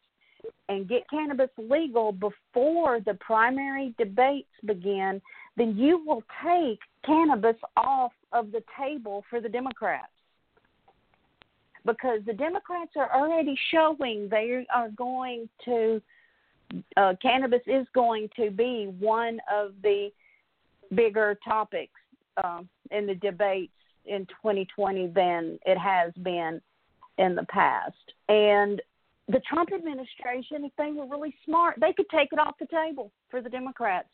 and get cannabis legal before the primary debates begin, then you will take cannabis off of the table for the Democrats. Because the Democrats are already showing they are going to, uh, cannabis is going to be one of the bigger topics um, in the debates in 2020 than it has been in the past. And the Trump administration, if they were really smart, they could take it off the table for the Democrats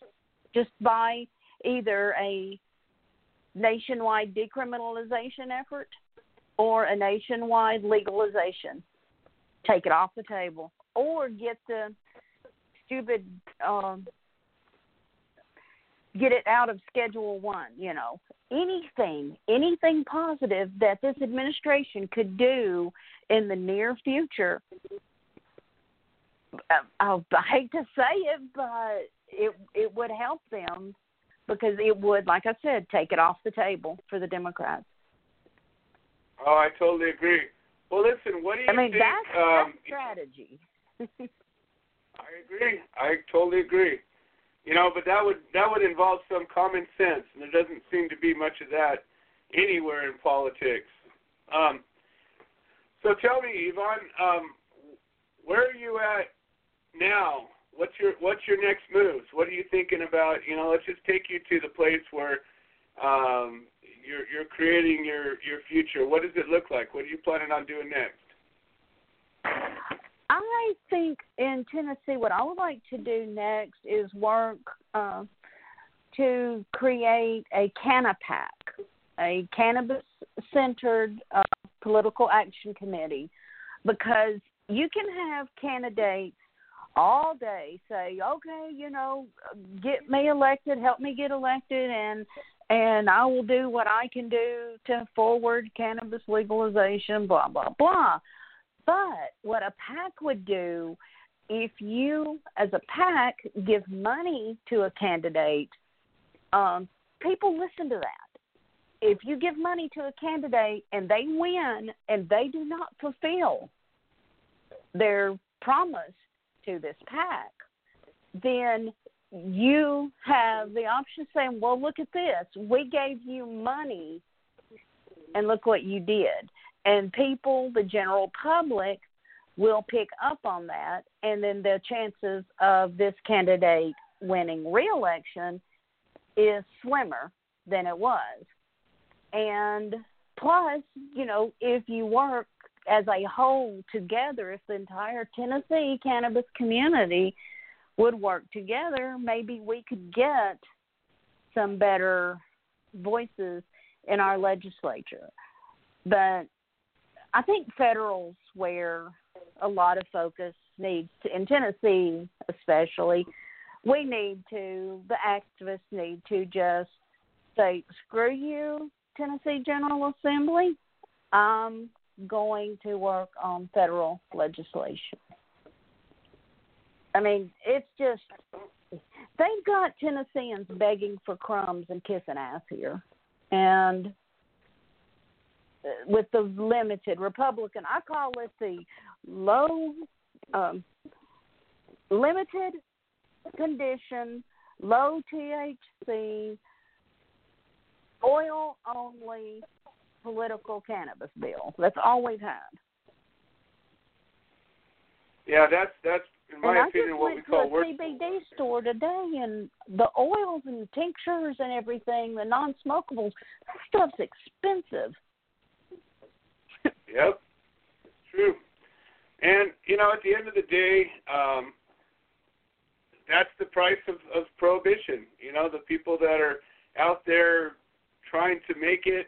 just by either a nationwide decriminalization effort or a nationwide legalization. Take it off the table or get the stupid um, get it out of Schedule One. You know, anything, anything positive that this administration could do in the near future. I, I hate to say it, but it it would help them because it would, like I said, take it off the table for the Democrats. Oh, I totally agree. Well, listen, what do you I mean, think? that's, um, that's strategy. I agree. I totally agree. You know, but that would that would involve some common sense, and there doesn't seem to be much of that anywhere in politics. Um, so tell me, Yvonne, um, where are you at now? What's your what's your next moves? What are you thinking about? You know, let's just take you to the place where um, you're you're creating your your future. What does it look like? What are you planning on doing next? I think in Tennessee, what I would like to do next is work uh, to create a CANAPAC, a cannabis centered uh, political action committee, because you can have candidates all day say, okay, you know, get me elected, help me get elected, and and I will do what I can do to forward cannabis legalization, blah blah blah. But what a PAC would do, if you as a PAC give money to a candidate, um, people listen to that. If you give money to a candidate and they win and they do not fulfill their promise to this PAC, then you have the option of saying, well, look at this. We gave you money, and look what you did. And people, the general public, will pick up on that, and then the chances of this candidate winning reelection is slimmer than it was. And plus, you know, if you work as a whole together, if the entire Tennessee cannabis community would work together, maybe we could get some better voices in our legislature. But I think federal's where a lot of focus needs to, in Tennessee especially, we need to, the activists need to just say, screw you, Tennessee General Assembly. I'm going to work on federal legislation. I mean, it's just they've got Tennesseans begging for crumbs and kissing ass here, and with the limited Republican, I call it the low, um, limited condition, low THC, oil only political cannabis bill. That's all we've had. Yeah, that's that's in my and opinion I just what we went call to a work. CBD store today, and the oils and tinctures and everything, the non-smokables, that stuff's expensive. Yep, it's true. And you know, at the end of the day, um, that's the price of, of prohibition. You know, the people that are out there trying to make it,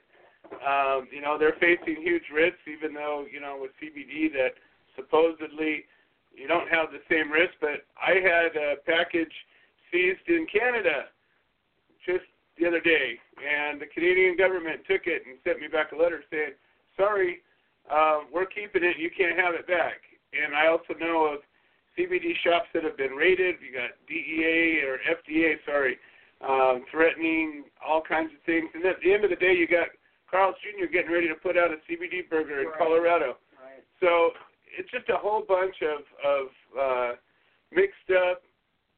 um, you know, they're facing huge risks. Even though you know with CBD that supposedly you don't have the same risk. But I had a package seized in Canada just the other day, and the Canadian government took it and sent me back a letter saying, "Sorry, uh, we're keeping it. You can't have it back." And I also know of CBD shops that have been raided. You got DEA or FDA, sorry, um, threatening all kinds of things. And at the end of the day, you got Carl's Jr. getting ready to put out a CBD burger in Right. Colorado. Right. So it's just a whole bunch of of uh, mixed up,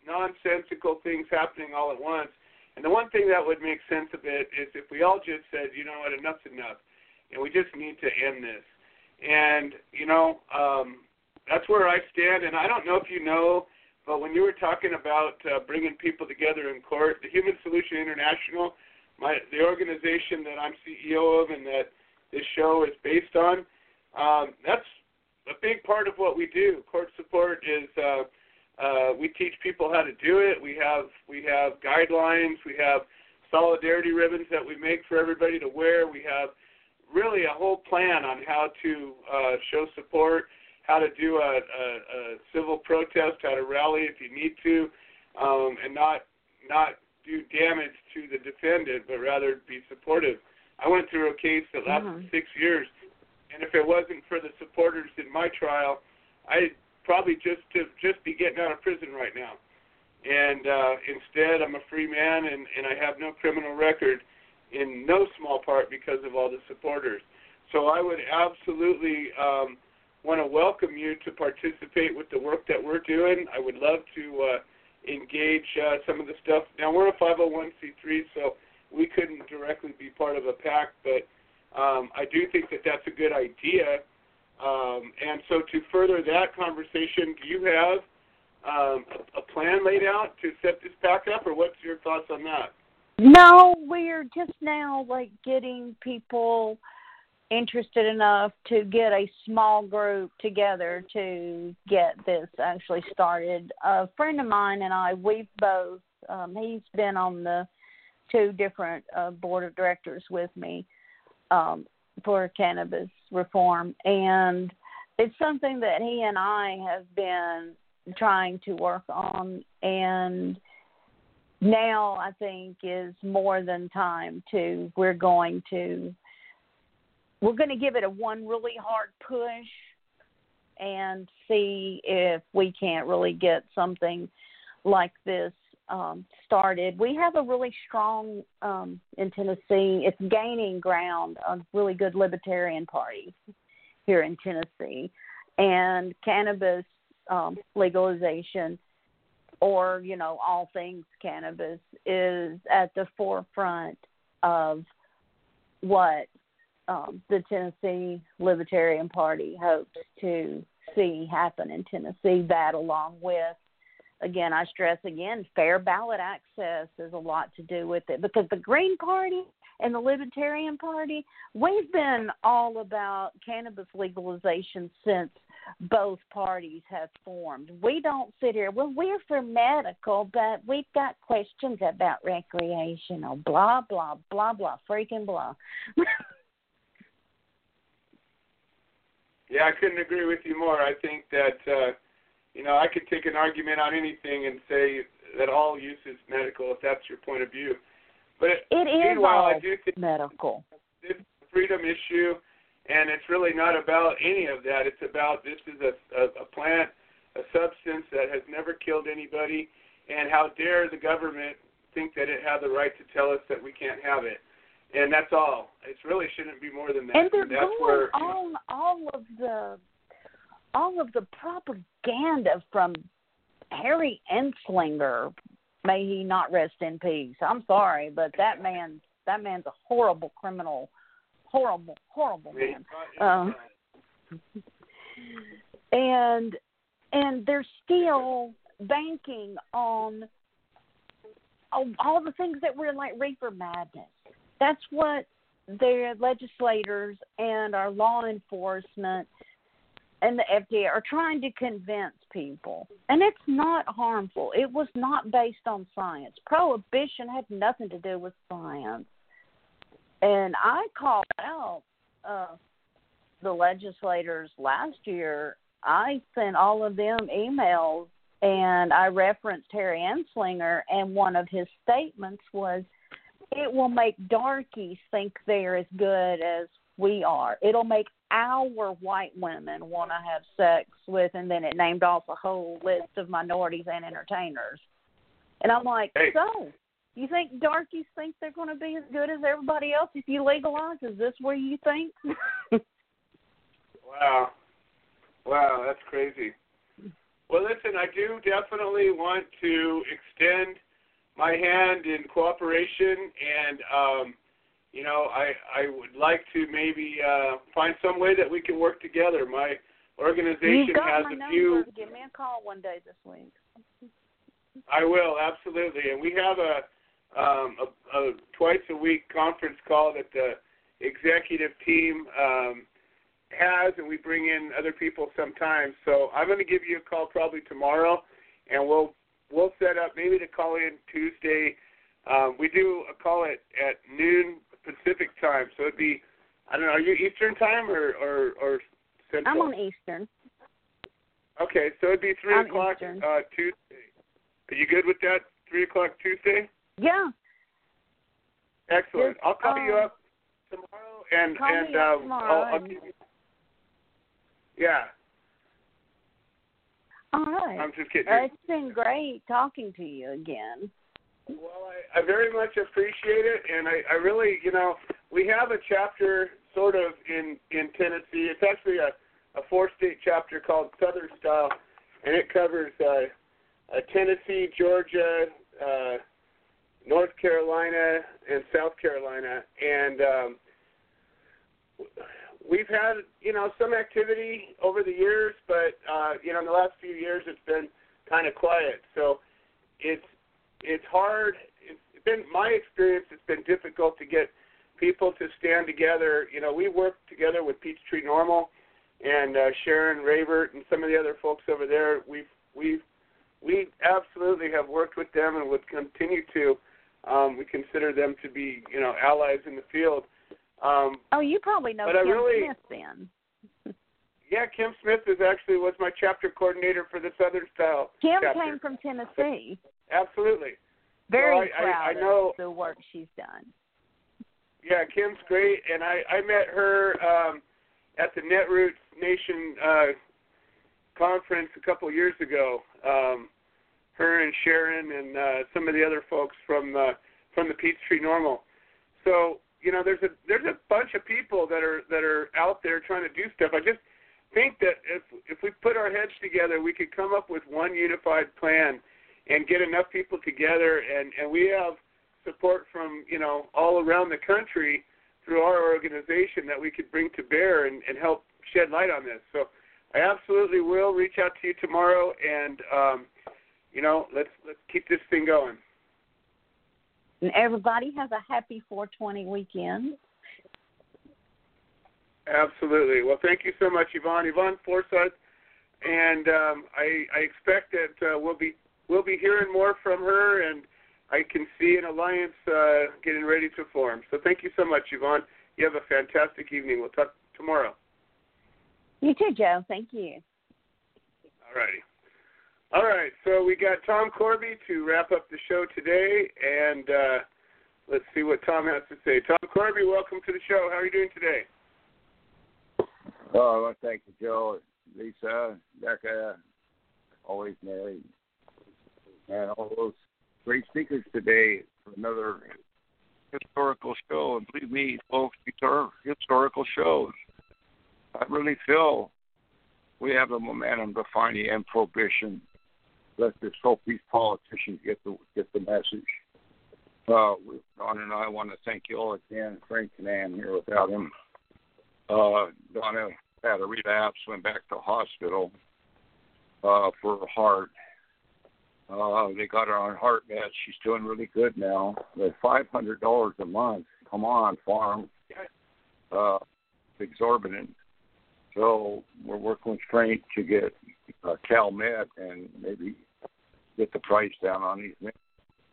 nonsensical things happening all at once. And the one thing that would make sense of it is if we all just said, you know what, enough's enough, and we just need to end this. And you know, um, that's where I stand. And I don't know if you know, but when you were talking about uh, bringing people together in court, the Human Solution International, my the organization that I'm CEO of and that this show is based on, um, that's a big part of what we do. Court support is uh, uh, we teach people how to do it. We have we have guidelines. We have solidarity ribbons that we make for everybody to wear. We have really a whole plan on how to uh, show support, how to do a, a, a civil protest, how to rally if you need to, um, and not not do damage to the defendant, but rather be supportive. I went through a case that lasted Mhm. six years, and if it wasn't for the supporters in my trial, I'd probably just to just be getting out of prison right now. And uh, instead, I'm a free man, and, and I have no criminal record, in no small part because of all the supporters. So I would absolutely um, want to welcome you to participate with the work that we're doing. I would love to uh, engage uh, some of the stuff. Now we're a 501c3, so we couldn't directly be part of a PAC, but um, I do think that that's a good idea. Um, and so to further that conversation, do you have um, a, a plan laid out to set this PAC up, or what's your thoughts on that? No, we're just now like getting people interested enough to get a small group together to get this actually started. A friend of mine and I, we've both, um, he's been on the two different uh, board of directors with me um, for cannabis reform, and it's something that he and I have been trying to work on and now I think is more than time to we're going to we're going to give it a one really hard push and see if we can't really get something like this um, started. We have a really strong um, in Tennessee. It's gaining ground. A really good libertarian party here in Tennessee, and cannabis um, legalization or you know all things cannabis is at the forefront of what um, the Tennessee Libertarian Party hopes to see happen in Tennessee. That, along with, again, I stress again, fair ballot access is a lot to do with it because the Green Party and the Libertarian Party, we've been all about cannabis legalization since both parties have formed. We don't sit here, well, we're for medical, but we've got questions about recreational, blah, blah, blah, blah, freaking blah. Yeah, I couldn't agree with you more. I think that uh, you know I could take an argument on anything and say that all use is medical if that's your point of view. But it is meanwhile, all I do think medical. this freedom issue, and it's really not about any of that. It's about this is a, a, a plant, a substance that has never killed anybody, and how dare the government think that it had the right to tell us that we can't have it. And that's all. It really shouldn't be more than that. And they're that's going where, on all of the all of the propaganda from Harry Anslinger. May he not rest in peace. I'm sorry, but that man that man's a horrible criminal, horrible, horrible man. Um, and and they're still banking on all, all the things that were like reefer madness. That's what the legislators and our law enforcement and the FDA are trying to convince people. And it's not harmful. It was not based on science. Prohibition had nothing to do with science. And I called out uh, the legislators last year. I sent all of them emails and I referenced Harry Anslinger, and one of his statements was, "It will make darkies think they're as good as we are. It'll make our white women want to have sex with," and then it named off a whole list of minorities and entertainers. And I'm like, Hey. so you think darkies think they're going to be as good as everybody else if you legalize? Is this where you think? Wow. Wow, that's crazy. Well, listen, I do definitely want to extend my hand in cooperation, and um, you know, I I would like to maybe uh, find some way that we can work together. My organization has a number. few. Give me a call one day this week. I will absolutely, and we have a um, a, a twice a week conference call that the executive team um, has, and we bring in other people sometimes. So I'm going to give you a call probably tomorrow, and we'll we'll set up maybe to call in Tuesday. Um, we do a call at at noon Pacific time, so it'd be I don't know. Are you Eastern time or or, or Central? I'm on Eastern. Okay, so it'd be three I'm o'clock Eastern. uh, Tuesday. Are you good with that? Three o'clock Tuesday? Yeah. Excellent. Just, I'll call um, you up tomorrow and call and me um, tomorrow I'll, I'll and- you, yeah. All right. I'm just kidding. Uh, it's been great talking to you again. Well, I, I very much appreciate it, and I, I really, you know, we have a chapter sort of in in Tennessee. It's actually a a four state chapter called Southern Style, and it covers uh, uh, Tennessee, Georgia, uh, North Carolina, and South Carolina, and um, we've had you know some activity over the years, but uh, you know in the last few years it's been kind of quiet. So it's it's hard. It's been my experience. It's been difficult to get people to stand together. You know, we work together with Peachtree NORML and uh, Sharon Ravert and some of the other folks over there. We've we've we absolutely have worked with them and would continue to. Um, we consider them to be you know allies in the field. Um, Oh, you probably know Kim really- Smith then. yeah, Kim Smith is actually was my chapter coordinator for the Southern Style. Kim chapter. came from Tennessee. Absolutely. Very Well, I- I- proud I know- of the work she's done. Yeah, Kim's great, and I I met her um, at the Netroots Nation uh, conference a couple years ago. Um, her and Sharon and uh, some of the other folks from uh, from the Peachtree NORML. So you know, there's a there's a bunch of people that are that are out there trying to do stuff. I just think that if if we put our heads together, we could come up with one unified plan and get enough people together, and and we have support from you know all around the country through our organization that we could bring to bear and, and help shed light on this. So I absolutely will reach out to you tomorrow, and um, you know let's let's keep this thing going. And everybody has a happy 420 weekend. Absolutely. Well, thank you so much, Yvonne. Yvonne Forsythe, and um, I, I expect that uh, we'll be we'll be hearing more from her, and I can see an alliance uh, getting ready to form. So thank you so much, Yvonne. You have a fantastic evening. We'll talk tomorrow. You too, Joe. Thank you. All righty. All right. So we got Tom Corby to wrap up the show today, and uh, let's see what Tom has to say. Tom Corby, welcome to the show. How are you doing today? Oh, I want to thank you, Joe, Lisa, Becca, always married, and all those great speakers today for another historical show. And believe me, folks, these are historical shows. I really feel we have the momentum to find the end prohibition. Let's just hope these politicians get the get the message. Uh, Don and I want to thank you all again. Frank and Canan here without him. Uh, Donna had a relapse, went back to hospital uh, for her heart. Uh, they got her on heart meds. She's doing really good now. At five hundred dollars a month. Come on, farm. Uh, exorbitant. So we're working with Frank to get uh, Cal Med and maybe get the price down on these meds.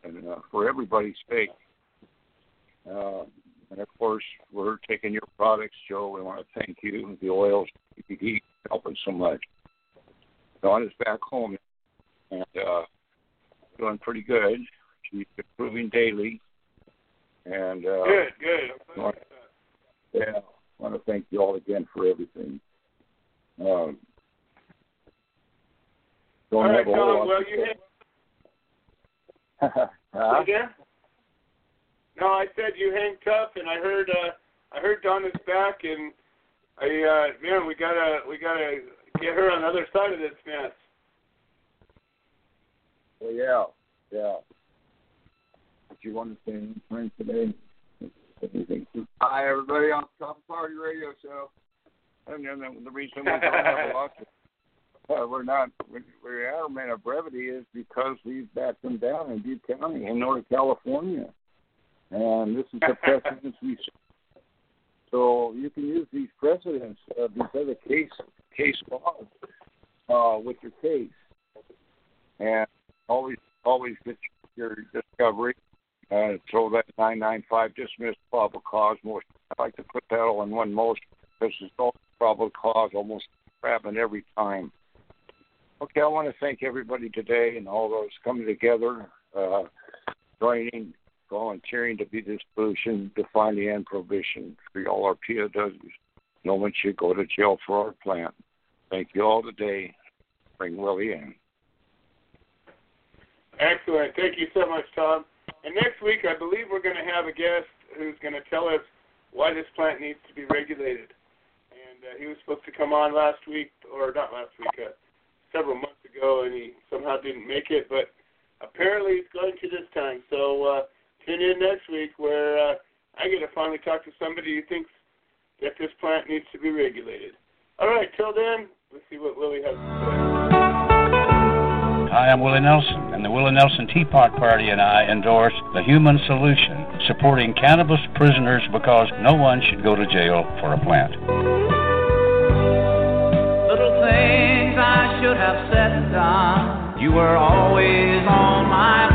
And uh, for everybody's sake. Uh, and of course, we're taking your products, Joe. We want to thank you. The oils, PPD, helping so much. Dawn is back home and uh, doing pretty good. She's improving daily. And uh, Good, good. I want- yeah, I want to thank you all again for everything. Um, don't All right, have a whole Tom. lot Well, you say. Hang, Huh? again? No, I said you hang tough, and I heard uh, I heard Donna's back, and I uh, man, we gotta we gotta get her on the other side of this mess. Well, yeah, yeah. Did you want to say anything today? Anything? Hi, everybody on the Top Party Radio Show. And then the, the reason we don't have a lot to, uh, we're not, we, we're adamant of brevity is because we've backed them down in Butte County in Northern California. And this is the precedence we. So you can use these precedents, uh, these other case, case laws, uh, with your case. And always, always get your discovery. Uh, throw that 995 dismissed probable cause. Most, I like to put that all in one motion because it's all probable cause almost happen every time. Okay, I want to thank everybody today and all those coming together. Uh, joining, volunteering to be the solution to find the end provision for all our POWs. No one should go to jail for our plant. Thank you all today. Bring Willie in. Excellent. Thank you so much, Tom. And next week, I believe we're going to have a guest who's going to tell us why this plant needs to be regulated. And uh, he was supposed to come on last week, or not last week, uh, several months ago, and he somehow didn't make it. But apparently, he's going to this time. So uh, tune in next week where uh, I get to finally talk to somebody who thinks that this plant needs to be regulated. All right, till then, let's see what Willie has to say. Hi, I'm Willie Nelson, and the Willie Nelson Teapot Party and I endorse the Human Solution, supporting cannabis prisoners because no one should go to jail for a plant. Have said done. You were always on my mind.